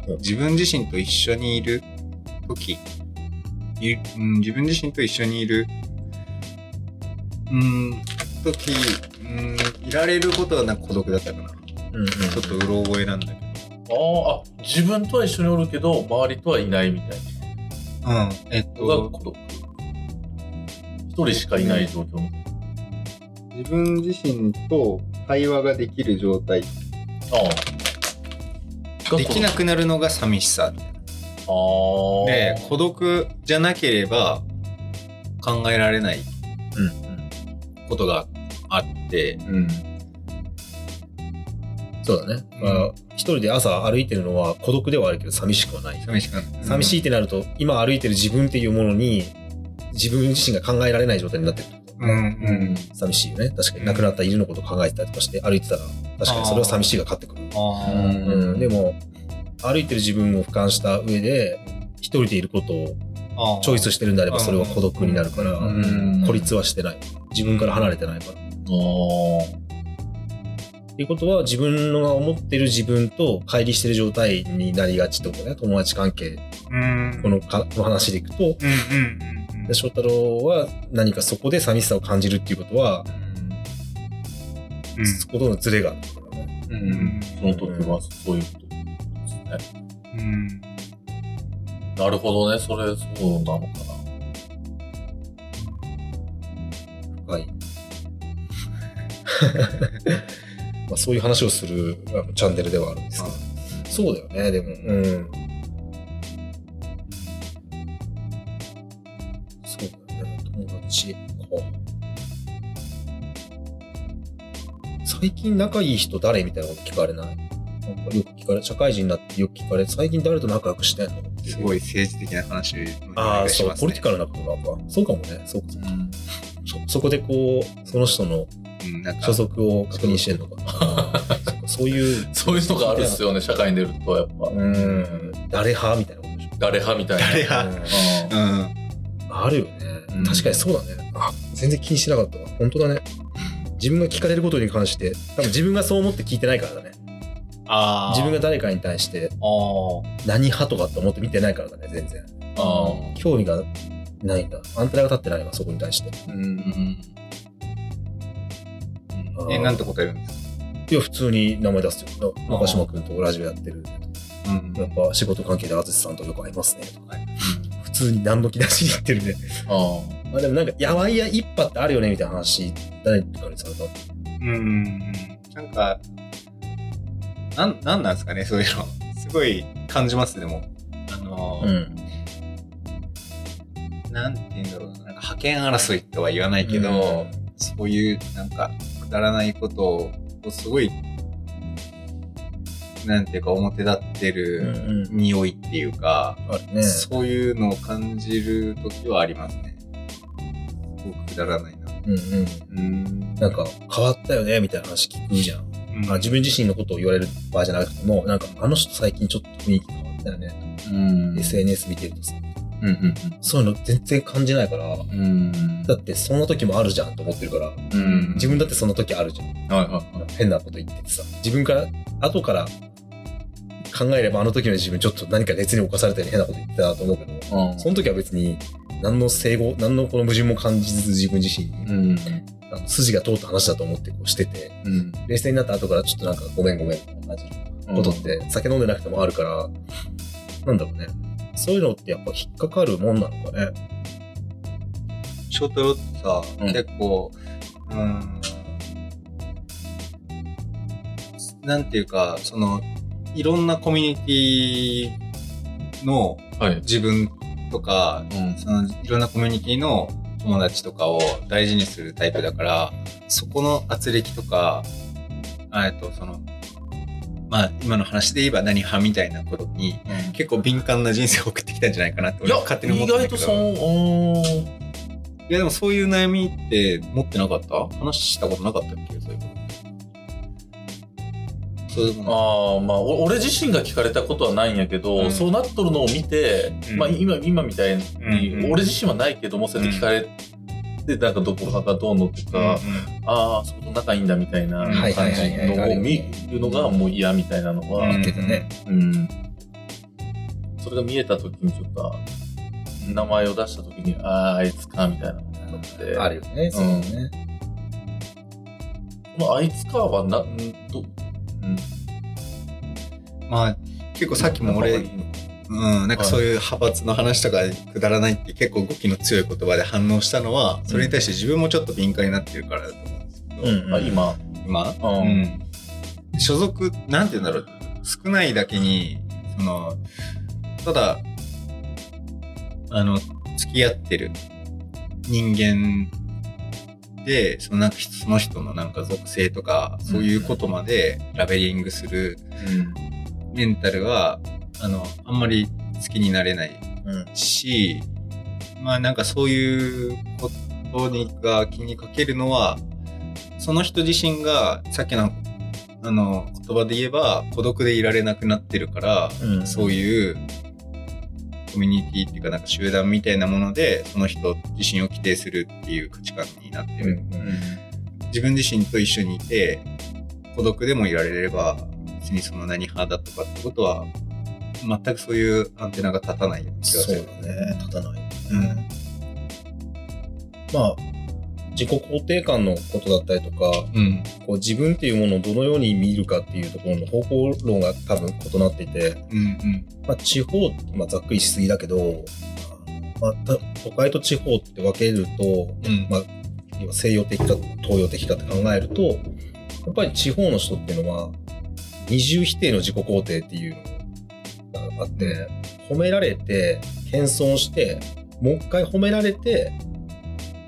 うん、自分自身と一緒にいる時、いうん、自分自身と一緒にいる、うん、時、うん、いられることはなんか孤独だったかな。うんうん。ちょっとうろ覚えなんだけああ、あ、自分とは一緒におるけど、周りとはいないみたいど。うん。えっと、孤独。一人しかいない状況自分自身と対話ができる状態。な。ああ。できなくなるのが寂しさ。で、孤独じゃなければ考えられないうんことがあって、うん。そうだね。まあ、一人で朝歩いてるのは孤独ではあるけど寂しくはない。寂しくなる。寂しいってなると、今歩いてる自分っていうものに、自分自身が考えられない状態になってる。うん、うん。寂しいよね。確かに亡くなった犬のこと考えてたりとかして歩いてたら、確かにそれは寂しいが勝ってくる。うん、でも、歩いてる自分を俯瞰した上で、一人でいることを。チョイスしてるんであれば、それは孤独になるから、うん孤立はしてない。自分から離れてないから。あっていうことは、自分のが思ってる自分と乖離してる状態になりがちってことね。友達関係、うん。このかこの話でいくと、うん、うん、うんで翔太郎は何かそこで寂しさを感じるっていうことは、ことのズレがあるからね。うん。その時はそういうことね。うん。なるほどね。それ、そうなのかな。はい。まあそういう話をするチャンネルではあるんですけど。そうだよね、でも。うん。そうだよね、友達か。最近仲いい人誰みたいなこと聞かれない？なんかよく聞かれ、社会人になってよく聞かれ、最近誰と仲良くしてんのすごい政治的な話のああ、そう、ポリティカルなことなのか。そうかもね。そうかそうかそそこでこう、その人のうん、なんか所属を確認してんのか。そういう、そういうのがあるっすよね。社会に出ると、やっぱ。うん、誰派みたいなことでしょ。誰派みたいな。誰派？うんうん。あるよね、うん確かにそうだね。あ、全然気にしなかったわ。本当だね。自分が聞かれることに関して、多分自分がそう思って聞いてないからだね。自分が誰かに対して。何派とかって思って見てないからだね、全然。あ興味がないんだ。アンテナが立ってないわ、そこに対して。ーうん。あーえ、なんて答えるんですか？いや、普通に名前出すよ。中島くんとラジオやってる。うんやっぱ仕事関係で淳さんとよく会いますね。とかはい普通に何の気なしに言ってるね。ああでもなんか、やわいや一派ってあるよねみたいな話、誰かにされた？うん。なんか、なん、なんなんですかね、そういうの。すごい感じます、でも。あの、ん。なんて言うんだろうな。なんか派遣争いとは言わないけど、そういう、なんか、くだらないことを、すごい、なんていうか、表立ってうんるうん。匂いっていうか。そういうのを感じるときはありますね。すごくくだらないな。うんうん。うん。なんか、変わったよねみたいな話聞くじゃん。うんあ自分自身のことを言われる場合じゃなくても、なんか、あの人最近ちょっと雰囲気変わったよね。あ。うん。SNS 見てるとさ、うんうんそういうの全然感じないから、うん。うん。だってそんな時もあるじゃんと思ってるから、うん。自分だってその時あるじゃん。はいはいはい。変なこと言っててさ、自分から、後から考えればあの時の自分ちょっと何か熱に侵されたように変なこと言ってたなと思うけど、うんその時は別に何の整合、何のこの矛盾も感じず自分自身に、うん。あの筋が通った話だと思ってこうしてて、うん。冷静になった後からちょっとなんかごめんごめんみたいな感じのことって酒飲んでなくてもあるから、なんだろうね。そういうのってやっぱ引っかかるもんなのかね。翔太郎ってさ、うん結構、うーん、なんていうか、その、いろんなコミュニティのはい。自分とか、うん。そのいろんなコミュニティの友達とかを大事にするタイプだから、そこの圧力とか、あえっと、その、まあ、今の話で言えば何派みたいなことに、結構敏感な人生を送ってきたんじゃないかなって勝手に思意ってんだけど。外とそう、いや、でもそういう悩みって持ってなかった？話したことなかったっけ？そういうこと。そういうこああ、まあ、お俺自身が聞かれたことはないんやけど、うん。そうなっとるのを見て、うん。まあ今、今みたいに、うんうん。俺自身はないけども、そうやって聞かれて、なんかどこかがどうのととか、ああ、そこと仲いいんだみたいなうん感じのを見るのがもう嫌みたいなのは、うん。うん。それが見えた時にちょっと、名前を出した時に、ああ、あいつか、みたいなのがあって。あるよね、そうね。このあいつかはな、んど、うん。まあ、結構さっきも俺、うん、なんかそういう派閥の話とかくだらないって結構語気の強い言葉で反応したのは、それに対して自分もちょっと敏感になってるからだと思うんですけど、うん。あ今、今、うん。うん。所属、なんて言うんだろう、少ないだけに、その、ただ、あの、付き合ってる人間で、そのなんかその人のなんか属性とか、そういうことまでラベリングするメンタルは、あの、あんまり好きになれないうん。し、まあなんかそういうことにが気にかけるのは、その人自身がさっきのあの言葉で言えば孤独でいられなくなってるから、うんそういうコミュニティっていうかなんか集団みたいなものでその人自身を規定するっていう価値観になってうんる。自分自身と一緒にいて孤独でもいられれば別にその何派だとかってことは全くそういうアンテナが立たない気がすそうね。立たない。うんまあ、自己肯定感のことだったりとか、うん。こう自分っていうものをどのように見るかっていうところの方向論が多分異なっていて、うんうん。まあ、地方、まあ、ざっくりしすぎだけど、まあ、た都会と地方って分けると、うんまあ、今西洋的か東洋的かって考えると、やっぱり地方の人っていうのは、二重否定の自己肯定っていうのがあって、褒められて、謙遜して、もう一回褒められて、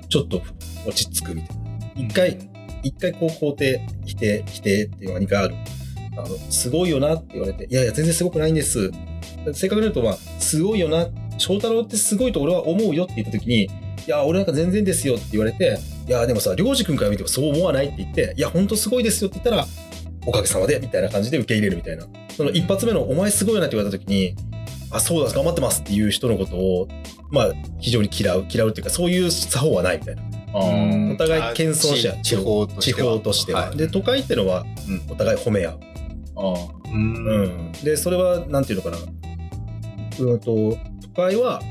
ちょっと落ち着くみたいな。一回、一回こう肯定、否定、否定っていうのが2回ある。あの、すごいよなって言われて、いやいや、全然すごくないんです。正確に言うと、まあ、すごいよな、翔太郎ってすごいと俺は思うよって言った時に、いや、俺なんか全然ですよって言われて、いや、でもさ、良二君から見てもそう思わないって言って、いや、ほんとすごいですよって言ったら、おかげさまで、みたいな感じで受け入れるみたいな。その一発目の、お前すごいよなって言われた時に、あ、そうだ、頑張ってますっていう人のことを、まあ、非常に嫌う、嫌うっていうか、そういう作法はないみたいな。あお互い謙遜し合う。地方とし地ては。方としては。はい。で、都会ってのはうん、お互い褒め合う。あうん。うん、でそれはなんていうのかな、うん、と都会は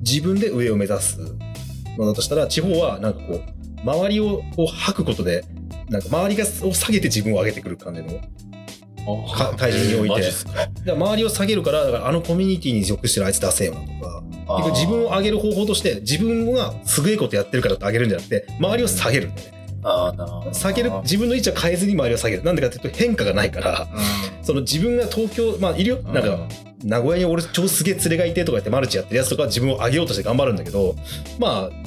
自分で上を目指す。のだとしたら地方はなんかこう周りをこう吐くことでなんか周りがを下げて自分を上げてくる感じのあか会場において。周りを下げるからだからあのコミュニティに属してるあいつ出せよなとか自分を上げる方法として自分がすげえことやってるからって上げるんじゃなくて周りを下げる。ん。だよ下げる自分の位置は変えずに周りを下げる。なんでかっていうと変化がないからその自分が東京まあいるよ。なんか名古屋に俺超すげえ連れがいてとか言ってマルチやってるやつとかは自分を上げようとして頑張るんだけどまあ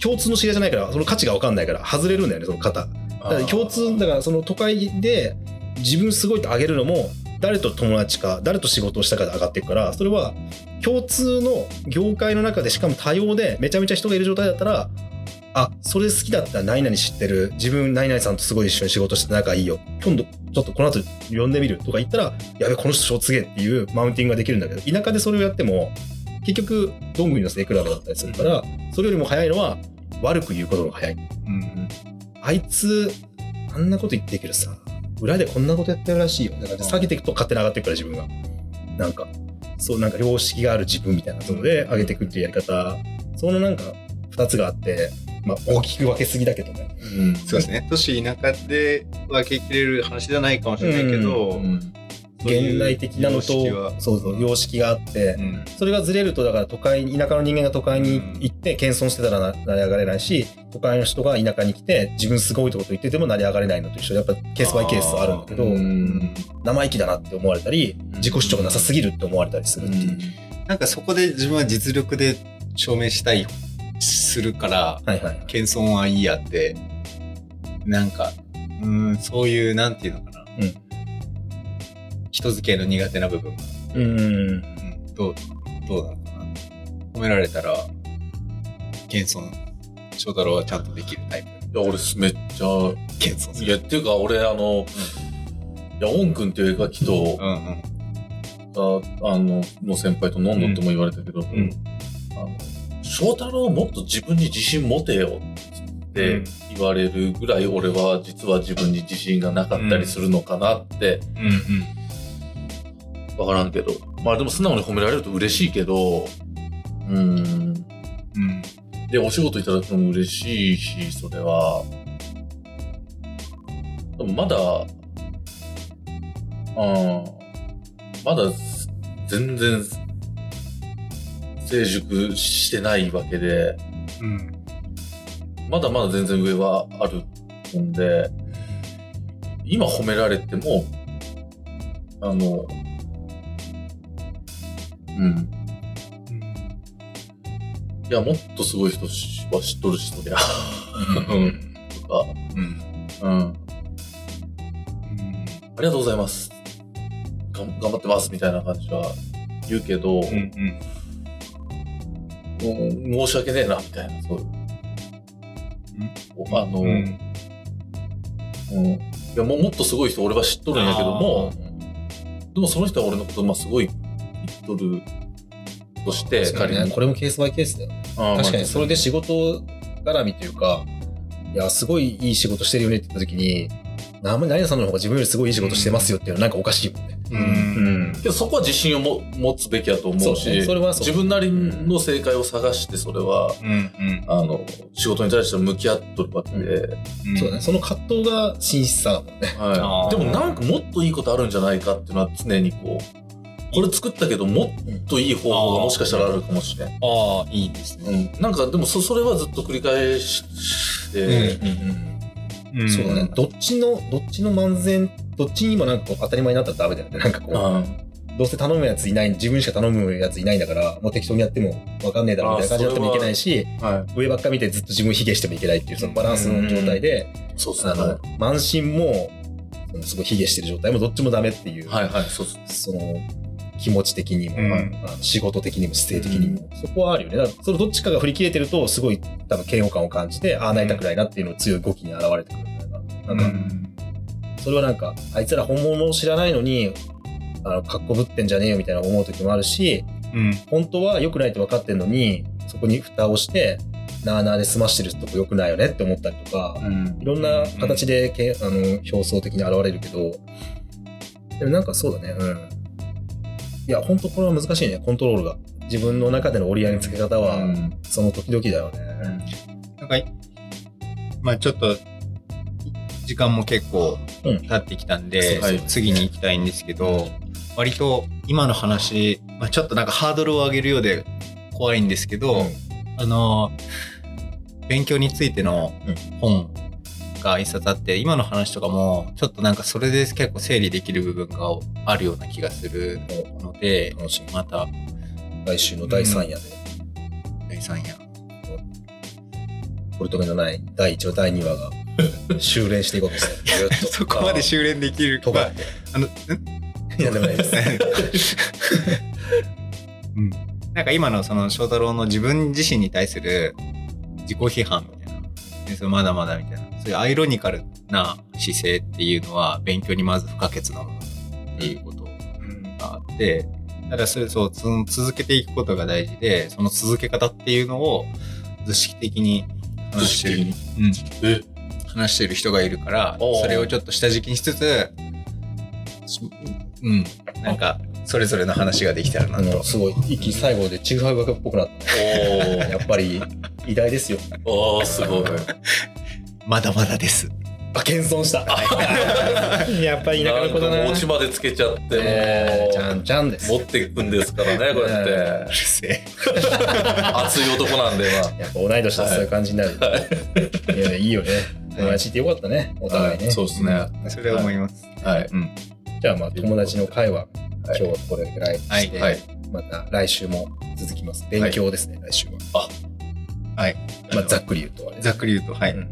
共通の知り合いじゃないからその価値が分かんないから外れるんだよねその方だから共通だからその都会で自分すごいって上げるのも誰と友達か誰と仕事をしたかで上がっていくからそれは共通の業界の中でしかも多様でめちゃめちゃ人がいる状態だったらあそれ好きだったら何々知ってる自分何々さんとすごい一緒に仕事して仲いいよ今度ちょっとこの後呼んでみるとか言ったらやべこの人超すげえっていうマウンティングができるんだけど田舎でそれをやっても結局どんぐりの背比べだったりするからそれよりも早いのは悪く言うことが早い。うん。あいつあんなこと言ってるけどさ裏でこんなことやってるらしいよ。だから下げていくと勝手に上がっていくから自分が。なんかそうなんか良識がある自分みたいなので上げていくっていうやり方。そのなんか2つがあってまあ大きく分けすぎだけどね。うん。そうですね。都市田舎で分けきれる話じゃないかもしれないけど、うん。そういう現代的なのとそうそう様式があって、うん。それがずれるとだから都会田舎の人間が都会に行って謙遜してたらな成り上がれないし都会の人が田舎に来て自分すごいってこと言ってても成り上がれないのと一緒でやっぱケースバイケースあるんだけどうん。生意気だなって思われたり自己主張がなさすぎるって思われたりするっていう、なんかそこで自分は実力で証明したい、するから、はいはい。謙遜はいいやって、なんか、うーん、そういう、なんていうのかな。うん人付き合いの苦手な部分が、うんうん、どう、どうなのかな。褒められたら、謙遜、翔太郎はちゃんとできるタイプ。いや俺めっちゃ謙遜する。いやっていうか俺あの、いやオン君っていう絵描きと、うんうん。ああのの先輩と飲んどっても言われたけど、んあの翔太郎もっと自分に自信持てよって言われるぐらい俺は実は自分に自信がなかったりするのかなってうんうん。わからんけど。まあでも素直に褒められると嬉しいけど。うん。うん。でお仕事いただくのも嬉しいしそれは。でもまだうんまだ全然成熟してないわけで。うん。まだまだ全然上はあるんで。今褒められてもあのうんいやもっとすごい人しは知っとるしそりゃうんとかうん。うんありがとうございます。頑張ってますみたいな感じは言うけど、うんうん。申し訳ねえなみたいな、そういう。あの、ううんん。いやもうもっとすごい人俺は知っとるんやけども、でもその人は俺のことまあすごい言っとるとして。ねこれもケースバイケースだよね確かにそれで仕事絡みというかいやすごいいい仕事してるよねって言った時にな何々さんの方が自分よりすごいいい仕事してますよっていうのはなんかおかしいもんねう。うんん。けどそこは自信をも持つべきだと思うそうし、ねそれはそう自分なりの正解を探して、それは、うんうんあの、仕事に対して向き合っとるわけで、うんそうだね。その葛藤が真摯さだもんね。はい。でもなんかもっといいことあるんじゃないかっていうのは常にこう、これ作ったけどもっといい方法がもしかしたらあるかもしれん。ああ、いいですね。うん。なんかでもそそれはずっと繰り返して、うんそうだね。。どっちの、どっちの漫然、どっちにもなんか当たり前になったらダメだよね。なんかこう、うんどうせ頼むやついない、自分しか頼むやついないんだから、もう適当にやってもわかんねえだろみたいな感じになってもいけないし、は上ばっか見てずっと自分卑下してもいけないっていうそのバランスの状態で、い。そうですね。あの、慢心も、すごい卑下してる状態もどっちもダメっていう、はいはい、そうです。その、気持ち的にも、うんまあ仕事的にも姿勢的にも、そこはあるよね。だからそのどっちかが振り切れてると、すごい多分嫌悪感を感じて、ああなりたくないなっていうのが強い動きに現れてくるんじゃないかな。なんか、それはなんか、あいつら本物を知らないのに、あの、かっこぶってんじゃねえよみたいな思う時もあるし、うん。本当は良くないって分かってんのに、そこに蓋をして、なあなあで済ましてるとこ良くないよねって思ったりとか、うんいろんな形でけ、あの表層的に現れるけど、でもなんかそうだね、うん。いや、本当これは難しいね、コントロールが。自分の中での折り合いのつけ方は、うん。その時々だよね。なんか、まあちょっと、時間も結構うん。経ってきたんで、はい。次に行きたいんですけど、割と今の話、まあ、ちょっとなんかハードルを上げるようで怖いんですけど、うん。あの、勉強についての本が一冊あって、今の話とかも、ちょっとなんかそれで結構整理できる部分があるような気がするので、楽しみ。また来週の第3夜で、第3夜。取り留めのない第1話、第2話が 修練していこうとして、そこまで修練できるとかって。あの、ん？いや、でもないです。うん、なんか今のその翔太郎の自分自身に対する自己批判みたいなまだまだみたいな。そういうアイロニカルな姿勢っていうのは勉強にまず不可欠なものっていうことがあってただそれそうつ続けていくことが大事でその続け方っていうのを図式的に話してる。うん、え？話してる人がいるからそれをちょっと下敷きにしつつうん。なんかそれぞれの話ができたらなと。すごい、息最後でちぐはぐっぽくなった。おやっぱり、偉大ですよ。ーおーすごい。まだまだです。あ、謙遜した。やっぱり田舎の子だな。なんか持ちまでつけちゃって、えーちゃもんちゃんです。う持っていくんですからね、こうやって。うるせえ。熱い男なんで、まあ。やっぱ同い年だとそういう感じになる。いや、いいよね。友達ってよかったね。お互いね。そうですね。それは思います。はい。じゃあまあ友達の会話、はい今日はこれぐらいにして、はい。また来週も続きます。勉強ですね、来週は。はい。まあざっくり言うとざっくり言うと、はい。うん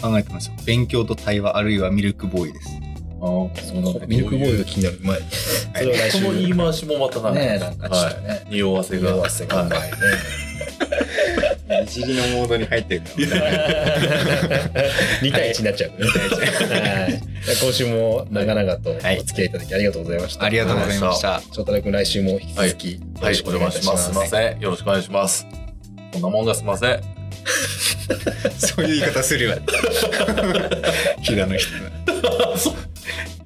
考えてますよ。勉強と対話、あるいはミルクボーイです。あーそうなんだミルクボーイが気になる前に。それは来週。この言い回しもまたなんか、ねえ、なんかちょっとね。匂わせが。匂わせがうまいね。いじりのモードに入ってるから。2対1になっちゃうね。はい。今週も長々とお付き合いいただきありがとうございました。ありがとうございました。翔太郎君来週も引き続きよはい、ろしくお邪魔します。すいまん。せん。よろしくお願いします。こんなもんがすいません。そういう言い方するわ。平野人